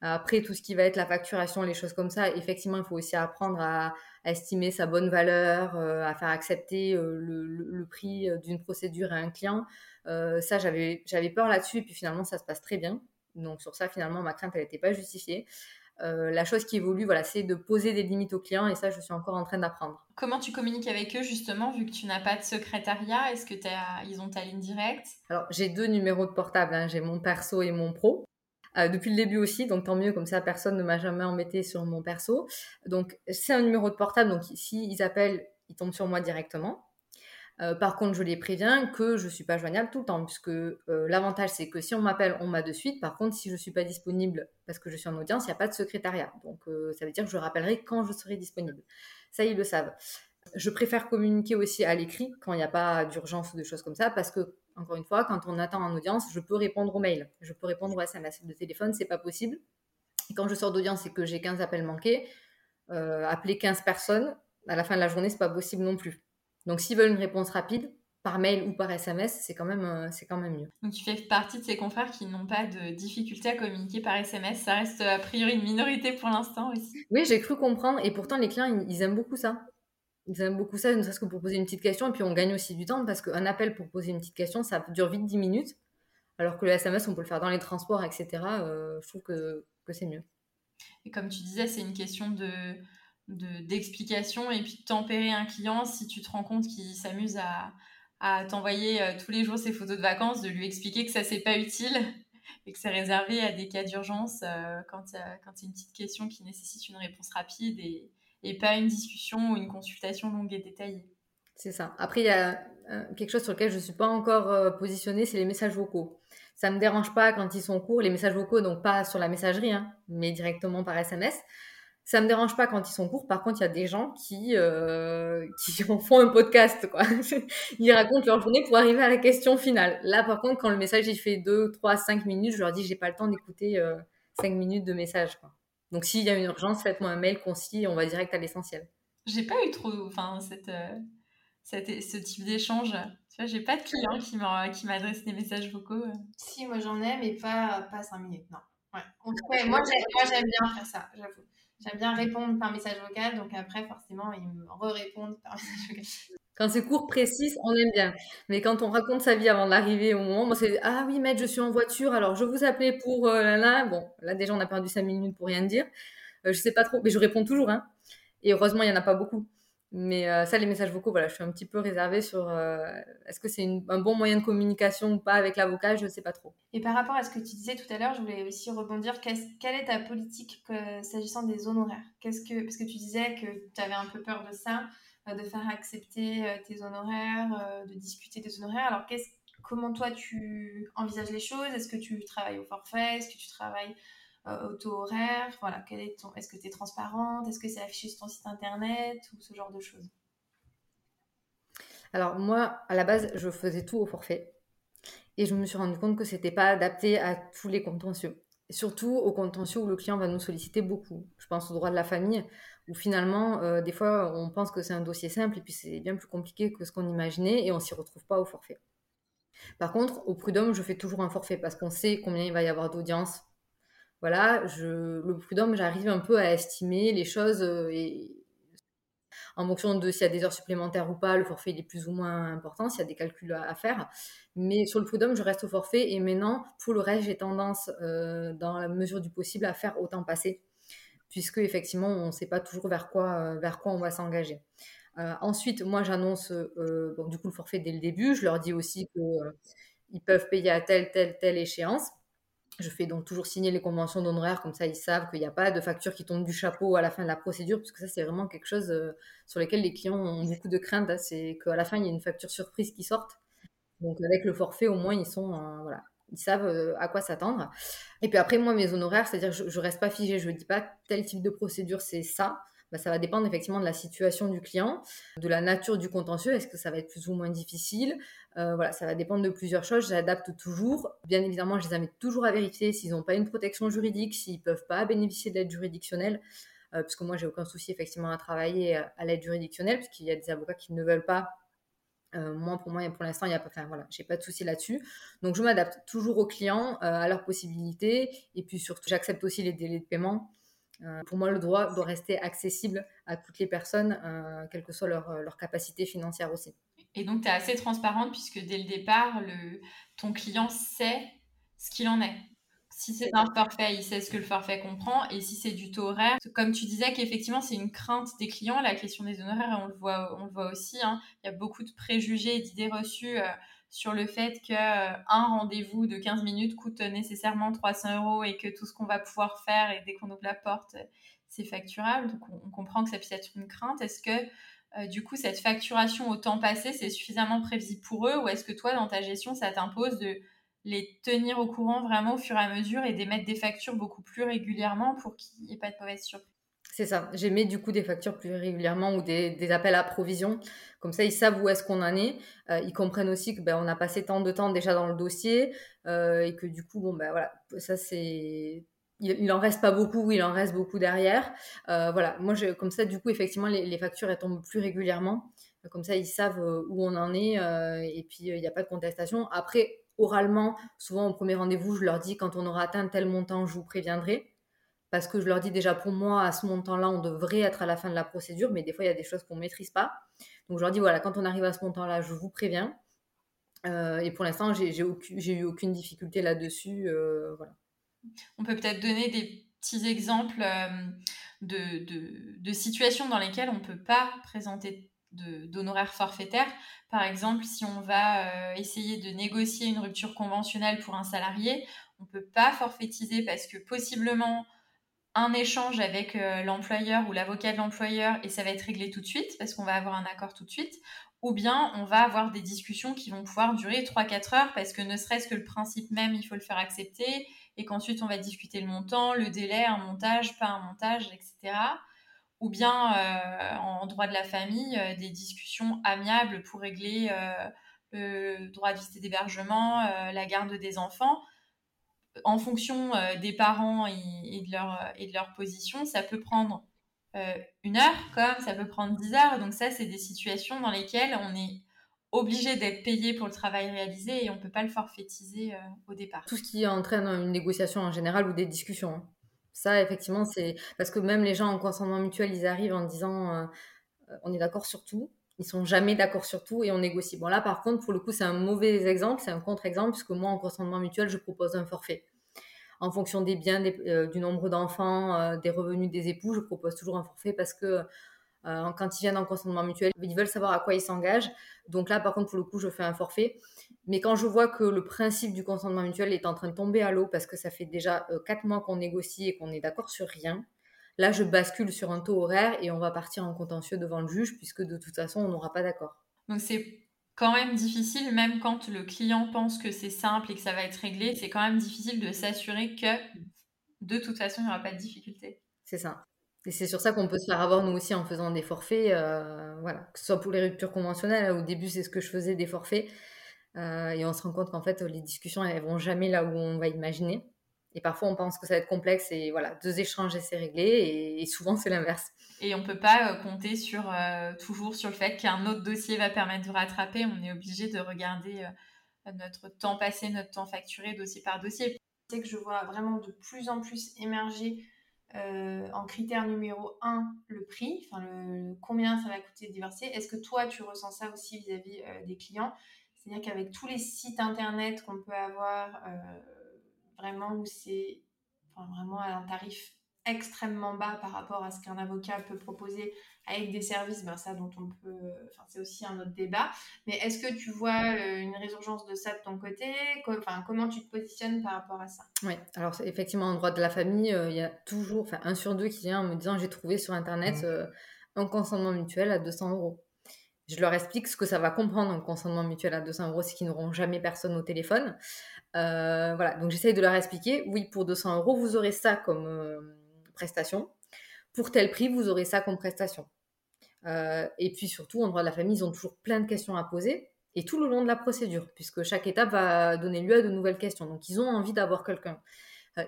Après, tout ce qui va être la facturation, les choses comme ça, effectivement, il faut aussi apprendre à, estimer sa bonne valeur, euh, à faire accepter le, le, prix d'une procédure à un client. ça, j'avais peur là-dessus, et puis finalement, ça se passe très bien. Donc sur ça, finalement, ma crainte, elle n'était pas justifiée. Euh, la chose qui évolue, voilà, c'est de poser des limites aux clients et ça, je suis encore en train d'apprendre. Comment tu communiques avec eux justement, vu que tu n'as pas de secrétariat? Est-ce que ils ont ta ligne directe? Alors, j'ai deux numéros de portable, hein. j'ai mon perso et mon pro. Euh, depuis le début aussi, donc tant mieux, comme ça personne ne m'a jamais embêté sur mon perso. Donc c'est un numéro de portable, donc s'ils ils appellent, ils tombent sur moi directement. Euh, par contre, je les préviens que je ne suis pas joignable tout le temps, puisque euh, l'avantage, c'est que si on m'appelle, on m'a de suite. Par contre, si je ne suis pas disponible parce que je suis en audience, il n'y a pas de secrétariat. Donc, ça veut dire que je rappellerai quand je serai disponible. Ça, ils le savent. Je préfère communiquer aussi à l'écrit quand il n'y a pas d'urgence ou de choses comme ça, parce que Encore une fois, quand on attend en audience, je peux répondre aux mails, je peux répondre aux SMS. De téléphone, c'est pas possible. Et quand je sors d'audience et que j'ai 15 appels manqués, euh, appeler 15 personnes, à la fin de la journée, c'est pas possible non plus. Donc, s'ils veulent une réponse rapide, par mail ou par SMS, c'est quand, même, euh, c'est quand même mieux. Donc tu fais partie de ces confrères qui n'ont pas de difficulté à communiquer par SMS. Ça reste a priori une minorité pour l'instant aussi. Oui, j'ai cru comprendre. Et pourtant, les clients, ils, aiment beaucoup ça. Ils aiment beaucoup ça, ne serait-ce que pour poser une petite question. Et puis on gagne aussi du temps parce qu'un appel pour poser une petite question, ça dure vite 10 minutes. Alors que le SMS, on peut le faire dans les transports, etc. Euh, je trouve que, que c'est mieux. Et comme tu disais, c'est une question de d'explication et puis de tempérer un client si tu te rends compte qu'il s'amuse à, à t'envoyer euh, tous les jours ses photos de vacances, de lui expliquer que ça c'est pas utile et que c'est réservé à des cas d'urgence euh, quand a une petite question qui nécessite une réponse rapide et, pas une discussion ou une consultation longue et détaillée. C'est ça. Après, il y a euh, quelque chose sur lequel je ne suis pas encore positionnée, c'est les messages vocaux. Ça ne me dérange pas quand ils sont courts, les messages vocaux, donc pas sur la messagerie, hein, mais directement par SMS. Ça me dérange pas quand ils sont courts. Par contre, il y a des gens qui, euh, qui font un podcast, quoi. ils racontent leur journée pour arriver à la question finale. Là, par contre, quand le message il fait 2, 3, 5 minutes, je leur dis j'ai pas le temps d'écouter euh, 5 minutes de message. Quoi. Donc, s'il y a une urgence, faites-moi un mail concis et on va direct à l'essentiel. J'ai pas eu trop, enfin, cette, euh, cette, ce type d'échange. Tu vois, j'ai pas de clients qui m'adressent des messages vocaux. Si, moi j'en ai, mais pas, pas 5 minutes, non. Ouais. moi j'aime bien faire ça, j'avoue. J'aime bien répondre par message vocal, donc après, forcément, ils me re-répondent par message vocal. Quand c'est court, précis, on aime bien. Mais quand on raconte sa vie avant d'arriver au moment, moi, c'est Ah oui, maître, je suis en voiture, alors je vous appelais pour euh, là, Bon, là, déjà, on a perdu 5 minutes pour rien dire. Euh, je sais pas trop, mais je réponds toujours. Hein. Et heureusement, il n'y en a pas beaucoup. Mais euh, ça, les messages vocaux, voilà, je suis un petit peu réservée sur euh, est-ce que c'est un bon moyen de communication ou pas avec l'avocat, je ne sais pas trop. Et par rapport à ce que tu disais tout à l'heure, je voulais aussi rebondir. quelle est ta politique s'agissant des honoraires? Qu'est-ce que, Parce que tu disais que tu avais un peu peur de ça, de faire accepter tes honoraires, de discuter des honoraires. Alors, comment toi tu envisages les choses? Est-ce que tu travailles au forfait? Est-ce que tu travailles euh, au horaire Voilà, quel est ton... Est-ce que tu es transparente? Est-ce que c'est affiché sur ton site internet? Ou ce genre de choses Alors moi, à la base, je faisais tout au forfait. Et je me suis rendu compte que c'était pas adapté à tous les contentieux. surtout au contentieux où le client va nous solliciter beaucoup. Je pense au droit de la famille, où finalement, euh, des fois, on pense que c'est un dossier simple et puis c'est bien plus compliqué que ce qu'on imaginait et on s'y retrouve pas au forfait. Par contre, au prud'homme, je fais toujours un forfait parce qu'on sait combien il va y avoir d'audience, voilà, le prud'homme, j'arrive un peu à estimer les choses euh, et en fonction de s'il y a des heures supplémentaires ou pas, le forfait est plus ou moins important, s'il y a des calculs à, faire. Mais sur le prud'homme, je reste au forfait et maintenant, pour le reste, j'ai tendance, euh, dans la mesure du possible, à faire autant passer, puisque effectivement, on ne sait pas toujours vers quoi, euh, on va s'engager. ensuite, moi, j'annonce du coup le forfait dès le début. Je leur dis aussi qu'ils peuvent payer à telle, telle, telle échéance. Je fais donc toujours signer les conventions d'honoraires, comme ça ils savent qu'il n'y a pas de facture qui tombe du chapeau à la fin de la procédure, parce que ça c'est vraiment quelque chose euh, sur lequel les clients ont beaucoup de crainte, hein. c'est qu'à la fin il y a une facture surprise qui sorte. Donc avec le forfait au moins ils sont, voilà, ils savent euh, à quoi s'attendre. Et puis après moi mes honoraires, c'est-à-dire je, je reste pas figée, je ne dis pas tel type de procédure c'est ça. Bah, ça va dépendre effectivement de la situation du client, de la nature du contentieux. Est-ce que ça va être plus ou moins difficile? Euh, Voilà, ça va dépendre de plusieurs choses. J'adapte toujours. Bien évidemment, je les invite toujours à vérifier s'ils n'ont pas une protection juridique, s'ils peuvent pas bénéficier d'aide juridictionnelle. Euh, parce que moi, j'ai aucun souci effectivement à travailler à l'aide juridictionnelle, puisqu'il y a des avocats qui ne veulent pas euh, pour moi, pour l'instant, il n'y a pas, enfin, voilà, j'ai pas de souci là-dessus. Donc, je m'adapte toujours aux clients, à leurs possibilités, et puis surtout, j'accepte aussi les délais de paiement. Euh, pour moi, le droit doit rester accessible à toutes les personnes, euh, quelle que soit leur, euh, leur, capacité financière aussi. Et donc, tu es assez transparente puisque dès le départ, le, ton client sait ce qu'il en est. Si c'est un forfait, il sait ce que le forfait comprend. Et si c'est du taux horaire, comme tu disais qu'effectivement, c'est une crainte des clients, la question des honoraires, on le voit, on le voit aussi. Hein. Il y a beaucoup de préjugés et d'idées reçues sur le fait qu'un un rendez-vous de 15 minutes coûte nécessairement 300 euros et que tout ce qu'on va pouvoir faire et dès qu'on ouvre la porte, c'est facturable. Donc on, comprend que ça puisse être une crainte. Est-ce que euh, du coup cette facturation au temps passé, c'est suffisamment prévisible pour eux ou est-ce que toi dans ta gestion, ça t'impose de les tenir au courant vraiment au fur et à mesure et d'émettre des factures beaucoup plus régulièrement pour qu'il n'y ait pas de mauvaise surprise C'est ça. J'émets du coup des factures plus régulièrement ou des, appels à provision. Comme ça, ils savent où est-ce qu'on en est. Euh, ils comprennent aussi que ben, on a passé tant de temps déjà dans le dossier euh, et que du coup, bon ben voilà, ça c'est il, en reste pas beaucoup, il en reste beaucoup derrière. Euh, voilà, moi, je, comme ça, du coup, effectivement, les, factures, elles tombent plus régulièrement. Comme ça, ils savent où on en est et puis il n'y a pas de contestation. Après, oralement, souvent au premier rendez-vous, je leur dis quand on aura atteint tel montant, je vous préviendrai parce que je leur dis déjà pour moi, à ce montant-là, on devrait être à la fin de la procédure, mais des fois, il y a des choses qu'on ne maîtrise pas. Donc, je leur dis, voilà, quand on arrive à ce montant-là, je vous préviens. Euh, et pour l'instant, j'ai eu aucune difficulté là-dessus. Euh. On peut peut-être donner des petits exemples euh, de, de, situations dans lesquelles on ne peut pas présenter d'honoraires forfaitaires. Par exemple, si on va essayer de négocier une rupture conventionnelle pour un salarié, on ne peut pas forfaitiser parce que possiblement un échange avec euh, l'employeur ou l'avocat de l'employeur et ça va être réglé tout de suite parce qu'on va avoir un accord tout de suite, ou bien on va avoir des discussions qui vont pouvoir durer 3-4 heures parce que ne serait-ce que le principe même, il faut le faire accepter et qu'ensuite on va discuter le montant, le délai, un montage, pas un montage, etc. Ou bien euh, en droit de la famille, euh, des discussions amiables pour régler le droit de visite d'hébergement, la garde des enfants en fonction euh, des parents et, de leur, et de leur position, ça peut prendre euh, une heure comme ça peut prendre dix heures. Donc ça, c'est des situations dans lesquelles on est obligé d'être payé pour le travail réalisé et on ne peut pas le forfaitiser euh, au départ. Tout ce qui entraîne une négociation en général ou des discussions. Ça, effectivement, c'est parce que même les gens en consentement mutuel, ils arrivent en disant on est d'accord sur tout. Ils sont jamais d'accord sur tout et on négocie. Bon là, par contre, pour le coup, c'est un mauvais exemple, c'est un contre-exemple puisque moi, en consentement mutuel, je propose un forfait. En fonction des biens, euh, du nombre d'enfants, euh, des revenus des époux, je propose toujours un forfait parce que euh, quand ils viennent en consentement mutuel, ils veulent savoir à quoi ils s'engagent. Donc là, par contre, pour le coup, je fais un forfait. Mais quand je vois que le principe du consentement mutuel est en train de tomber à l'eau parce que ça fait déjà quatre mois qu'on négocie et qu'on est d'accord sur rien, Là, je bascule sur un taux horaire et on va partir en contentieux devant le juge puisque de toute façon, on n'aura pas d'accord. Donc c'est quand même difficile, même quand le client pense que c'est simple et que ça va être réglé, c'est quand même difficile de s'assurer que de toute façon, il n'y aura pas de difficulté. C'est ça. Et c'est sur ça qu'on peut se faire avoir nous aussi en faisant des forfaits, euh, voilà, que ce soit pour les ruptures conventionnelles. Au début, c'est ce que je faisais, des forfaits. Euh, et on se rend compte qu'en fait, les discussions, elles vont jamais là où on va imaginer. Et parfois, on pense que ça va être complexe et voilà, deux échanges et c'est réglé. Et, souvent, c'est l'inverse. Et on ne peut pas euh, compter sur, euh, toujours sur le fait qu'un autre dossier va permettre de rattraper. On est obligé de regarder notre temps passé, notre temps facturé, dossier par dossier. C'est que je vois vraiment de plus en plus émerger en critère numéro un le prix, enfin le, combien ça va coûter de divorcer. Est-ce que toi, tu ressens ça aussi vis-à-vis des clients? C'est-à-dire qu'avec tous les sites internet qu'on peut avoir vraiment où c'est vraiment à un tarif extrêmement bas par rapport à ce qu'un avocat peut proposer avec des services, ben ça dont on peut, enfin c'est aussi un autre débat. Mais est-ce que tu vois euh, une résurgence de ça de ton côté? Enfin, comment tu te positionnes par rapport à ça? Oui, alors effectivement en droit de la famille, euh, il y a toujours, enfin un sur deux qui vient en me disant j'ai trouvé sur internet mmh. euh, un consentement mutuel à 200 euros. Je leur explique ce que ça va comprendre un consentement mutuel à 200 euros, c'est qu'ils n'auront jamais personne au téléphone. Euh, voilà, donc j'essaye de leur expliquer, oui, pour 200 euros, vous aurez ça comme euh, prestation. Pour tel prix, vous aurez ça comme prestation. Euh, et puis surtout, en droit de la famille, ils ont toujours plein de questions à poser, et tout le long de la procédure, puisque chaque étape va donner lieu à de nouvelles questions. Donc ils ont envie d'avoir quelqu'un.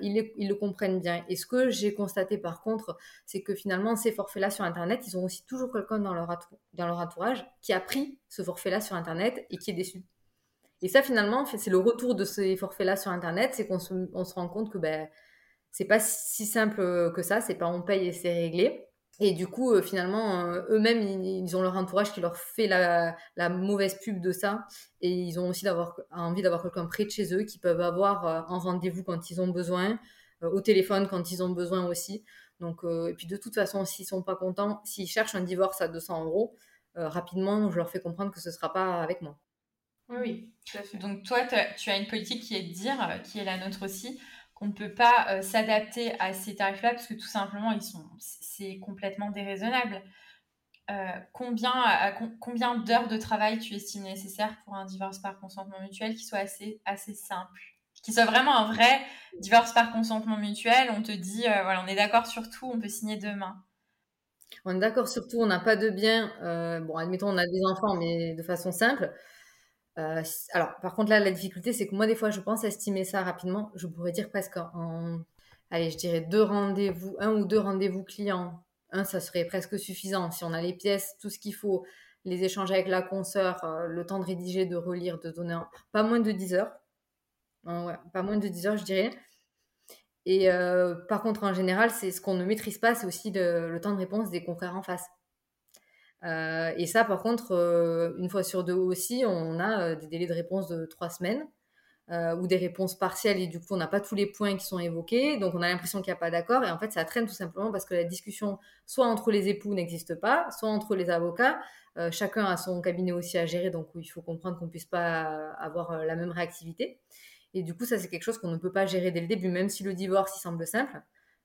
Ils, ils, le comprennent bien. Et ce que j'ai constaté par contre, c'est que finalement, ces forfaits-là sur Internet, ils ont aussi toujours quelqu'un dans leur, dans leur entourage qui a pris ce forfait-là sur Internet et qui est déçu. Et ça, finalement, c'est le retour de ces forfaits-là sur Internet, c'est qu'on se, on se, rend compte que ben, c'est pas si simple que ça, c'est pas on paye et c'est réglé. Et du coup, euh, finalement, euh, eux-mêmes, ils, ont leur entourage qui leur fait la, mauvaise pub de ça. Et ils ont aussi envie d'avoir quelqu'un près de chez eux qui peuvent avoir euh, en rendez-vous quand ils ont besoin, au téléphone quand ils ont besoin aussi. Donc, et puis de toute façon, s'ils sont pas contents, s'ils cherchent un divorce à 200 euros, rapidement, je leur fais comprendre que ce sera pas avec moi. Oui, tout à fait. Donc toi, tu as une politique qui est de dire, euh, qui est la nôtre aussi, qu'on ne peut pas euh, s'adapter à ces tarifs-là parce que tout simplement, ils sont, c'est complètement déraisonnable. Euh, combien, combien d'heures de travail tu estimes nécessaire pour un divorce par consentement mutuel qui soit assez, assez simple? Qui soit vraiment un vrai divorce par consentement mutuel On te dit, voilà, on est d'accord sur tout, on peut signer demain. On est d'accord, surtout on n'a pas de bien. bon, admettons, on a des enfants, mais de façon simple. Alors, par contre, là, la difficulté, c'est que moi, des fois, je pense estimer ça rapidement. Je pourrais dire presque en, allez, je dirais deux rendez-vous, un ou deux rendez-vous clients. Un, ça serait presque suffisant. Si on a les pièces, tout ce qu'il faut, les échanges avec la consoeur, euh, le temps de rédiger, de relire, de donner pas moins de 10 heures. ouais, pas moins de 10 heures, je dirais. Et euh, par contre, en général, c'est ce qu'on ne maîtrise pas, c'est aussi le temps de réponse des confrères en face. Euh, et ça, par contre, une fois sur deux aussi, on a des délais de réponse de trois semaines. Euh, ou des réponses partielles et du coup on n'a pas tous les points qui sont évoqués, donc on a l'impression qu'il n'y a pas d'accord et en fait ça traîne tout simplement parce que la discussion soit entre les époux n'existe pas, soit entre les avocats, euh, chacun a son cabinet aussi à gérer donc il faut comprendre qu'on ne puisse pas avoir euh, la même réactivité et du coup ça c'est quelque chose qu'on ne peut pas gérer dès le début même si le divorce il semble simple,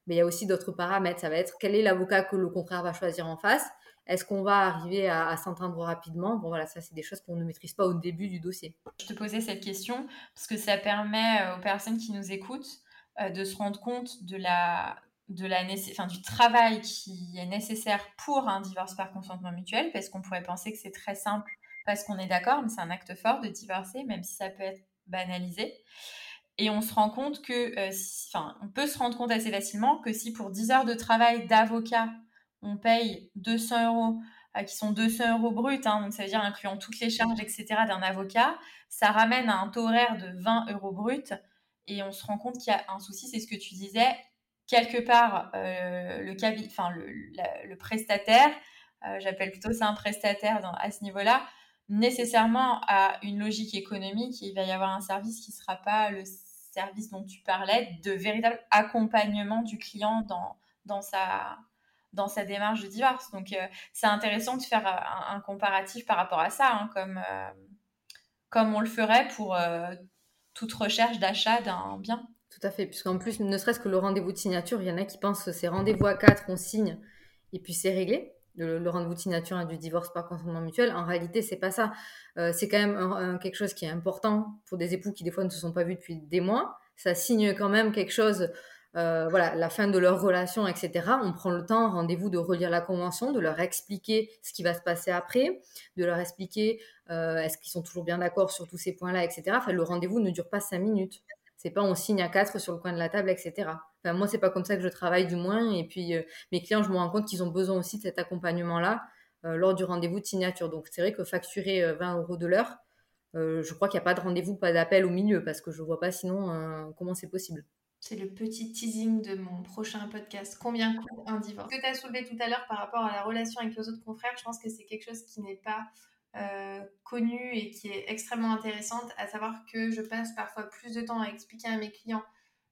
mais il y a aussi d'autres paramètres, ça va être quel est l'avocat que le contraire va choisir en face, est-ce qu'on va arriver à, s'entendre rapidement? Bon, voilà, ça, c'est des choses qu'on ne maîtrise pas au début du dossier. Je te posais cette question parce que ça permet euh, aux personnes qui nous écoutent euh, de se rendre compte de la, de la du travail qui est nécessaire pour un divorce par consentement mutuel, parce qu'on pourrait penser que c'est très simple parce qu'on est d'accord, mais c'est un acte fort de divorcer, même si ça peut être banalisé. Et on se rend compte que, euh, enfin, on peut se rendre compte assez facilement que si pour 10 heures de travail d'avocat, on paye 200 euros, euh, qui sont 200 euros bruts, hein, donc ça veut dire incluant toutes les charges, etc., d'un avocat, ça ramène à un taux horaire de 20 euros bruts. Et on se rend compte qu'il y a un souci, c'est ce que tu disais. Quelque part, euh, le, prestataire, euh, j'appelle plutôt ça un prestataire à ce niveau-là, nécessairement a une logique économique il va y avoir un service qui ne sera pas le service dont tu parlais, de véritable accompagnement du client dans, sa, dans sa démarche de divorce. Donc, euh, c'est intéressant de faire euh, un, comparatif par rapport à ça, hein, comme, euh, comme on le ferait pour toute recherche d'achat d'un bien. Tout à fait, puisqu'en plus, ne serait-ce que le rendez-vous de signature, il y en a qui pensent que c'est rendez-vous à quatre, on signe, et puis c'est réglé. Le, rendez-vous de signature du divorce par consentement mutuel. En réalité, c'est pas ça. c'est quand même quelque chose qui est important pour des époux qui, des fois, ne se sont pas vus depuis des mois. Ça signe quand même quelque chose euh, voilà, la fin de leur relation, etc. On prend le temps, rendez-vous, de relire la convention, de leur expliquer ce qui va se passer après, de leur expliquer euh, est-ce qu'ils sont toujours bien d'accord sur tous ces points-là, etc. Enfin, le rendez-vous ne dure pas cinq minutes. C'est pas on signe à quatre sur le coin de la table, etc. Enfin, moi, c'est pas comme ça que je travaille, du moins. Et puis, euh, mes clients, je me rends compte qu'ils ont besoin aussi de cet accompagnement-là lors du rendez-vous de signature. Donc, c'est vrai que facturer 20 euros de l'heure, je crois qu'il n'y a pas de rendez-vous, pas d'appel au milieu, parce que je vois pas sinon comment c'est possible. C'est le petit teasing de mon prochain podcast. Combien coûte un divorce? Ce que tu as soulevé tout à l'heure par rapport à la relation avec les autres confrères, je pense que c'est quelque chose qui n'est pas euh, connu et qui est extrêmement intéressante, à savoir que je passe parfois plus de temps à expliquer à mes clients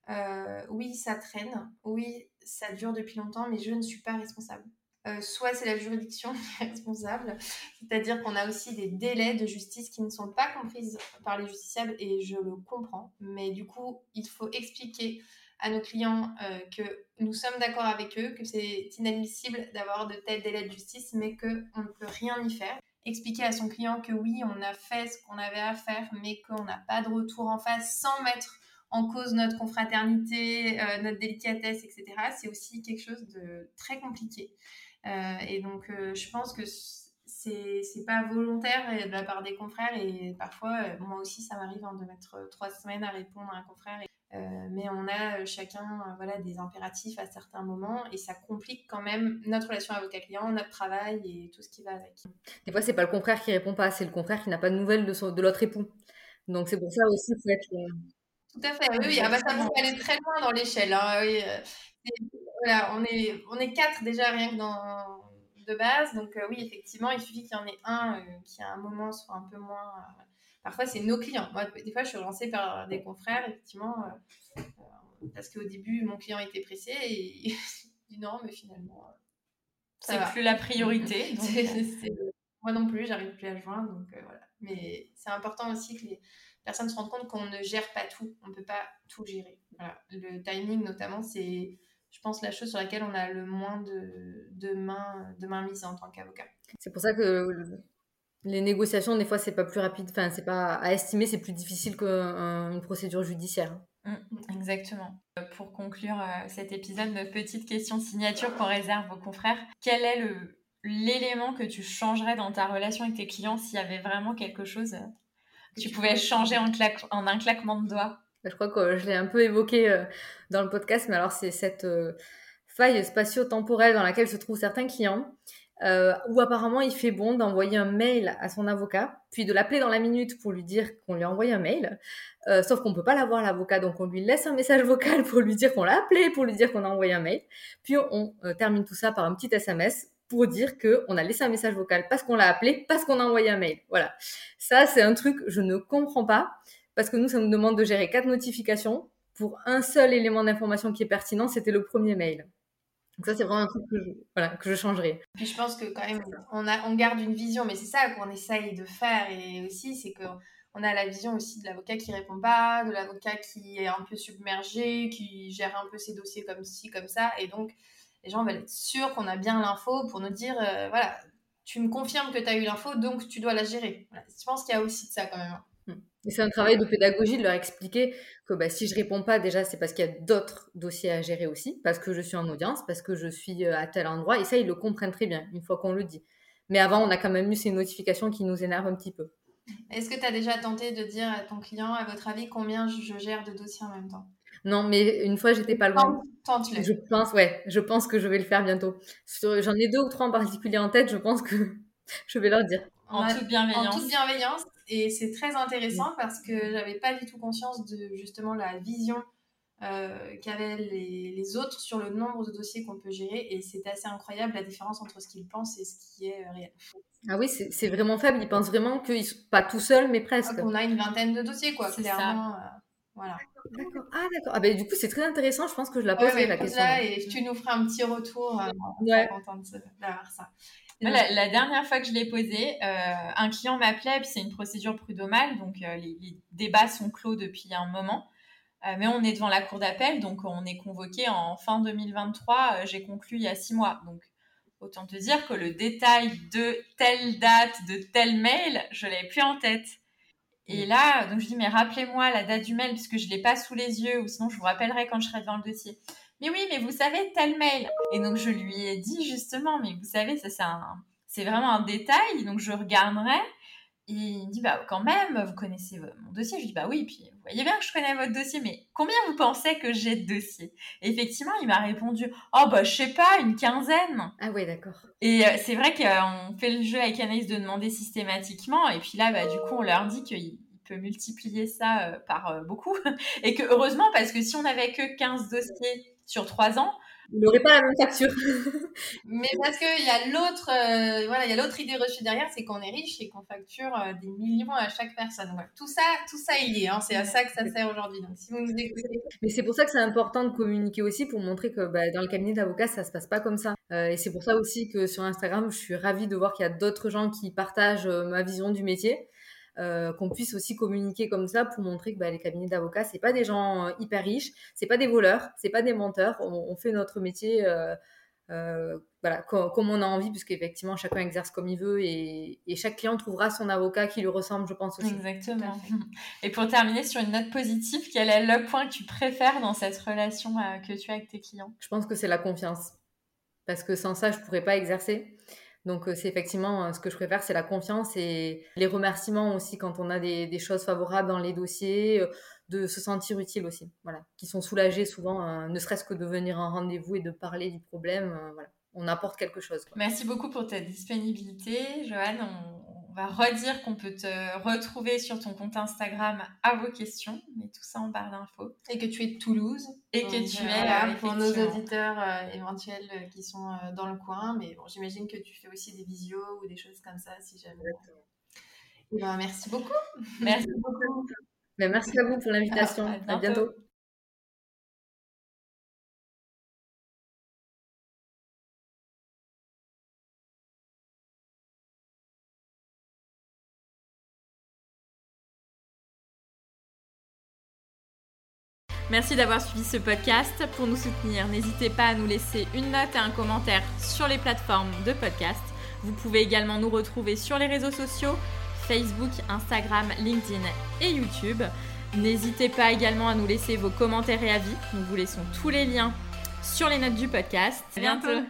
euh, oui, ça traîne, oui, ça dure depuis longtemps, mais je ne suis pas responsable. Euh, soit c'est la juridiction qui est responsable, c'est-à-dire qu'on a aussi des délais de justice qui ne sont pas comprises par les justiciables et je le comprends, mais du coup, il faut expliquer à nos clients euh, que nous sommes d'accord avec eux, que c'est inadmissible d'avoir de tels délais de justice, mais qu'on ne peut rien y faire. Expliquer à son client que oui, on a fait ce qu'on avait à faire, mais qu'on n'a pas de retour en face sans mettre en cause notre confraternité, euh, notre délicatesse, etc. C'est aussi quelque chose de très compliqué. Euh, et donc, euh, je pense que c'est pas volontaire de la part des confrères et parfois, euh, moi aussi, ça m'arrive hein, de mettre trois semaines à répondre à un confrère. mais on a chacun voilà, des impératifs à certains moments et ça complique quand même notre relation avocat-client, notre travail et tout ce qui va avec. Des fois, c'est pas le confrère qui répond pas, c'est le confrère qui n'a pas de nouvelles de, de l'autre époux. Donc c'est pour ça aussi qu'il faut être. Tout à fait, oui, Ah bah, ça peut aller très loin dans l'échelle. Hein, oui voilà, on est, on est quatre déjà rien que dans, de base. Donc euh, oui, effectivement, il suffit qu'il y en ait un euh, qui à un moment soit un peu moins... Euh, parfois, c'est nos clients. Moi, des fois, je suis relancée par des confrères, effectivement, parce qu'au début, mon client était pressé et il dit non, mais finalement... c'est plus la priorité. moi non plus, j'arrive plus à joindre. Donc voilà. Mais c'est important aussi que les personnes se rendent compte qu'on ne gère pas tout. On ne peut pas tout gérer. Voilà. Le timing, notamment, c'est je pense, la chose sur laquelle on a le moins de, de main, de main mise en tant qu'avocat. C'est pour ça que les négociations, des fois, c'est pas plus rapide, enfin, c'est pas à estimer, c'est plus difficile qu'une procédure judiciaire. Mm, exactement. Euh, pour conclure euh, cet épisode, notre petite question signature qu'on réserve aux confrères. Quel est le, l'élément que tu changerais dans ta relation avec tes clients s'il y avait vraiment quelque chose que tu pouvais changer en, en un claquement de doigts? Je crois que je l'ai un peu évoqué dans le podcast, mais alors c'est cette faille spatio-temporelle dans laquelle se trouvent certains clients euh, où apparemment il fait bon d'envoyer un mail à son avocat, puis de l'appeler dans la minute pour lui dire qu'on lui a envoyé un mail. Euh, sauf qu'on peut pas l'avoir l'avocat, donc on lui laisse un message vocal pour lui dire qu'on l'a appelé, pour lui dire qu'on a envoyé un mail. Puis on euh, termine tout ça par un petit SMS pour dire que on a laissé un message vocal parce qu'on l'a appelé, parce qu'on a envoyé un mail. Voilà. Ça c'est un truc je ne comprends pas parce que nous ça nous demande de gérer quatre notifications pour un seul élément d'information qui est pertinent, c'était le premier mail. Donc ça, c'est vraiment un truc que je, je changerais. Puis je pense que quand même, on garde une vision, mais c'est ça qu'on essaye de faire. Et aussi, c'est qu'on a la vision aussi de l'avocat qui répond pas, de l'avocat qui est un peu submergé, qui gère un peu ses dossiers comme ci, comme ça. Et donc, les gens veulent être sûrs qu'on a bien l'info pour nous dire, euh, voilà, tu me confirmes que tu as eu l'info, donc tu dois la gérer. Je pense qu'il y a aussi de ça quand même. C'est un travail de pédagogie de leur expliquer que bah, si je réponds pas, déjà, c'est parce qu'il y a d'autres dossiers à gérer aussi, parce que je suis en audience, parce que je suis euh, à tel endroit. Et ça, ils le comprennent très bien une fois qu'on le dit. Mais avant, on a quand même eu ces notifications qui nous énervent un petit peu. Est-ce que tu as déjà tenté de dire à ton client, à votre avis, combien je gère de dossiers en même temps? Non, mais une fois, j'étais pas loin. Tente-le. Je pense, ouais, je pense que je vais le faire bientôt. J'en ai deux ou trois en particulier en tête, je pense que je vais leur dire. En toute bienveillance. En toute bienveillance. Et c'est très intéressant parce que j'avais pas du tout conscience de justement la vision euh, qu'avaient les, les, autres sur le nombre de dossiers qu'on peut gérer. Et c'est assez incroyable la différence entre ce qu'ils pensent et ce qui est euh, réel. Ah oui, c'est vraiment faible. Ils pensent vraiment qu'ils sont pas tout seuls, mais presque. On a une vingtaine de dossiers, quoi, clairement. Euh, voilà. D'accord. Ah, d'accord. Ah, ben, du coup, c'est très intéressant. Je pense que je la poserai la question. et tu nous feras un petit retour. Euh, ouais. contente d'avoir ça la, dernière fois que je l'ai posé, euh, un client m'appelait, puis c'est une procédure prud'homale, donc euh, les, débats sont clos depuis un moment. Euh, mais on est devant la cour d'appel, donc on est convoqué en fin 2023. J'ai conclu il y a six mois. Donc autant te dire que le détail de telle date, de tel mail, je l'avais plus en tête. Et mm. là, donc je dis, mais rappelez-moi la date du mail, puisque je ne l'ai pas sous les yeux, ou sinon je vous rappellerai quand je serai devant le dossier mais oui, mais vous savez, tel mail. Et donc, je lui ai dit justement, mais vous savez, ça, c'est un, c'est vraiment un détail. Donc, je regarderai. Et il dit, bah, quand même, vous connaissez mon dossier. Je lui dis, bah oui, puis vous voyez bien que je connais votre dossier, mais combien vous pensez que j'ai de dossiers? Et effectivement, il m'a répondu, oh, bah, je sais pas, une quinzaine. Ah ouais, d'accord. Et euh, c'est vrai qu'on fait le jeu avec Anaïs de demander systématiquement. Et puis là, bah, du coup, on leur dit qu'il peut multiplier ça euh, par euh, beaucoup. et que heureusement, parce que si on n'avait que 15 dossiers sur trois ans. Il n'aurait pas la même facture. Mais parce qu'il y a l'autre, euh, voilà, il y a l'autre idée reçue derrière, c'est qu'on est riche et qu'on facture euh, des millions à chaque personne. Tout ça, tout ça est. Hein, c'est à ça que ça sert aujourd'hui. Donc si vous nous écoutez. Mais c'est pour ça que c'est important de communiquer aussi pour montrer que bah, dans le cabinet d'avocats ça se passe pas comme ça. Euh, et c'est pour ça aussi que sur Instagram, je suis ravie de voir qu'il y a d'autres gens qui partagent ma vision du métier. Euh, qu'on puisse aussi communiquer comme ça pour montrer que bah, les cabinets d'avocats c'est pas des gens euh, hyper riches, c'est pas des voleurs, c'est pas des menteurs. On, fait notre métier euh, voilà comme, on a envie, puisqu'effectivement chacun exerce comme il veut et, chaque client trouvera son avocat qui lui ressemble, je pense aussi. Exactement. Et pour terminer sur une note positive, quel est le point que tu préfères dans cette relation que tu as avec tes clients? Je pense que c'est la confiance, parce que sans ça je pourrais pas exercer. Donc, euh, c'est effectivement euh, ce que je préfère, c'est la confiance et les remerciements aussi quand on a des, choses favorables dans les dossiers, euh, de se sentir utile aussi, voilà, qui sont soulagés souvent, ne serait-ce que de venir en rendez-vous et de parler du problème, voilà, on apporte quelque chose. Merci beaucoup pour ta disponibilité, Joanne va redire qu'on peut te retrouver sur ton compte Instagram à vos questions, mais tout ça en barre d'infos. Et que tu es de Toulouse. Et que tu es là pour nos auditeurs euh, éventuels euh, qui sont euh, dans le coin. Mais bon, j'imagine que tu fais aussi des visios ou des choses comme ça si jamais. Eh ben, merci beaucoup. Merci beaucoup. Ben, merci à vous pour l'invitation. À bientôt. Merci d'avoir suivi ce podcast. Pour nous soutenir, n'hésitez pas à nous laisser une note et un commentaire sur les plateformes de podcast. Vous pouvez également nous retrouver sur les réseaux sociaux Facebook, Instagram, LinkedIn et YouTube. N'hésitez pas également à nous laisser vos commentaires et avis. Nous vous laissons tous les liens sur les notes du podcast. À bientôt.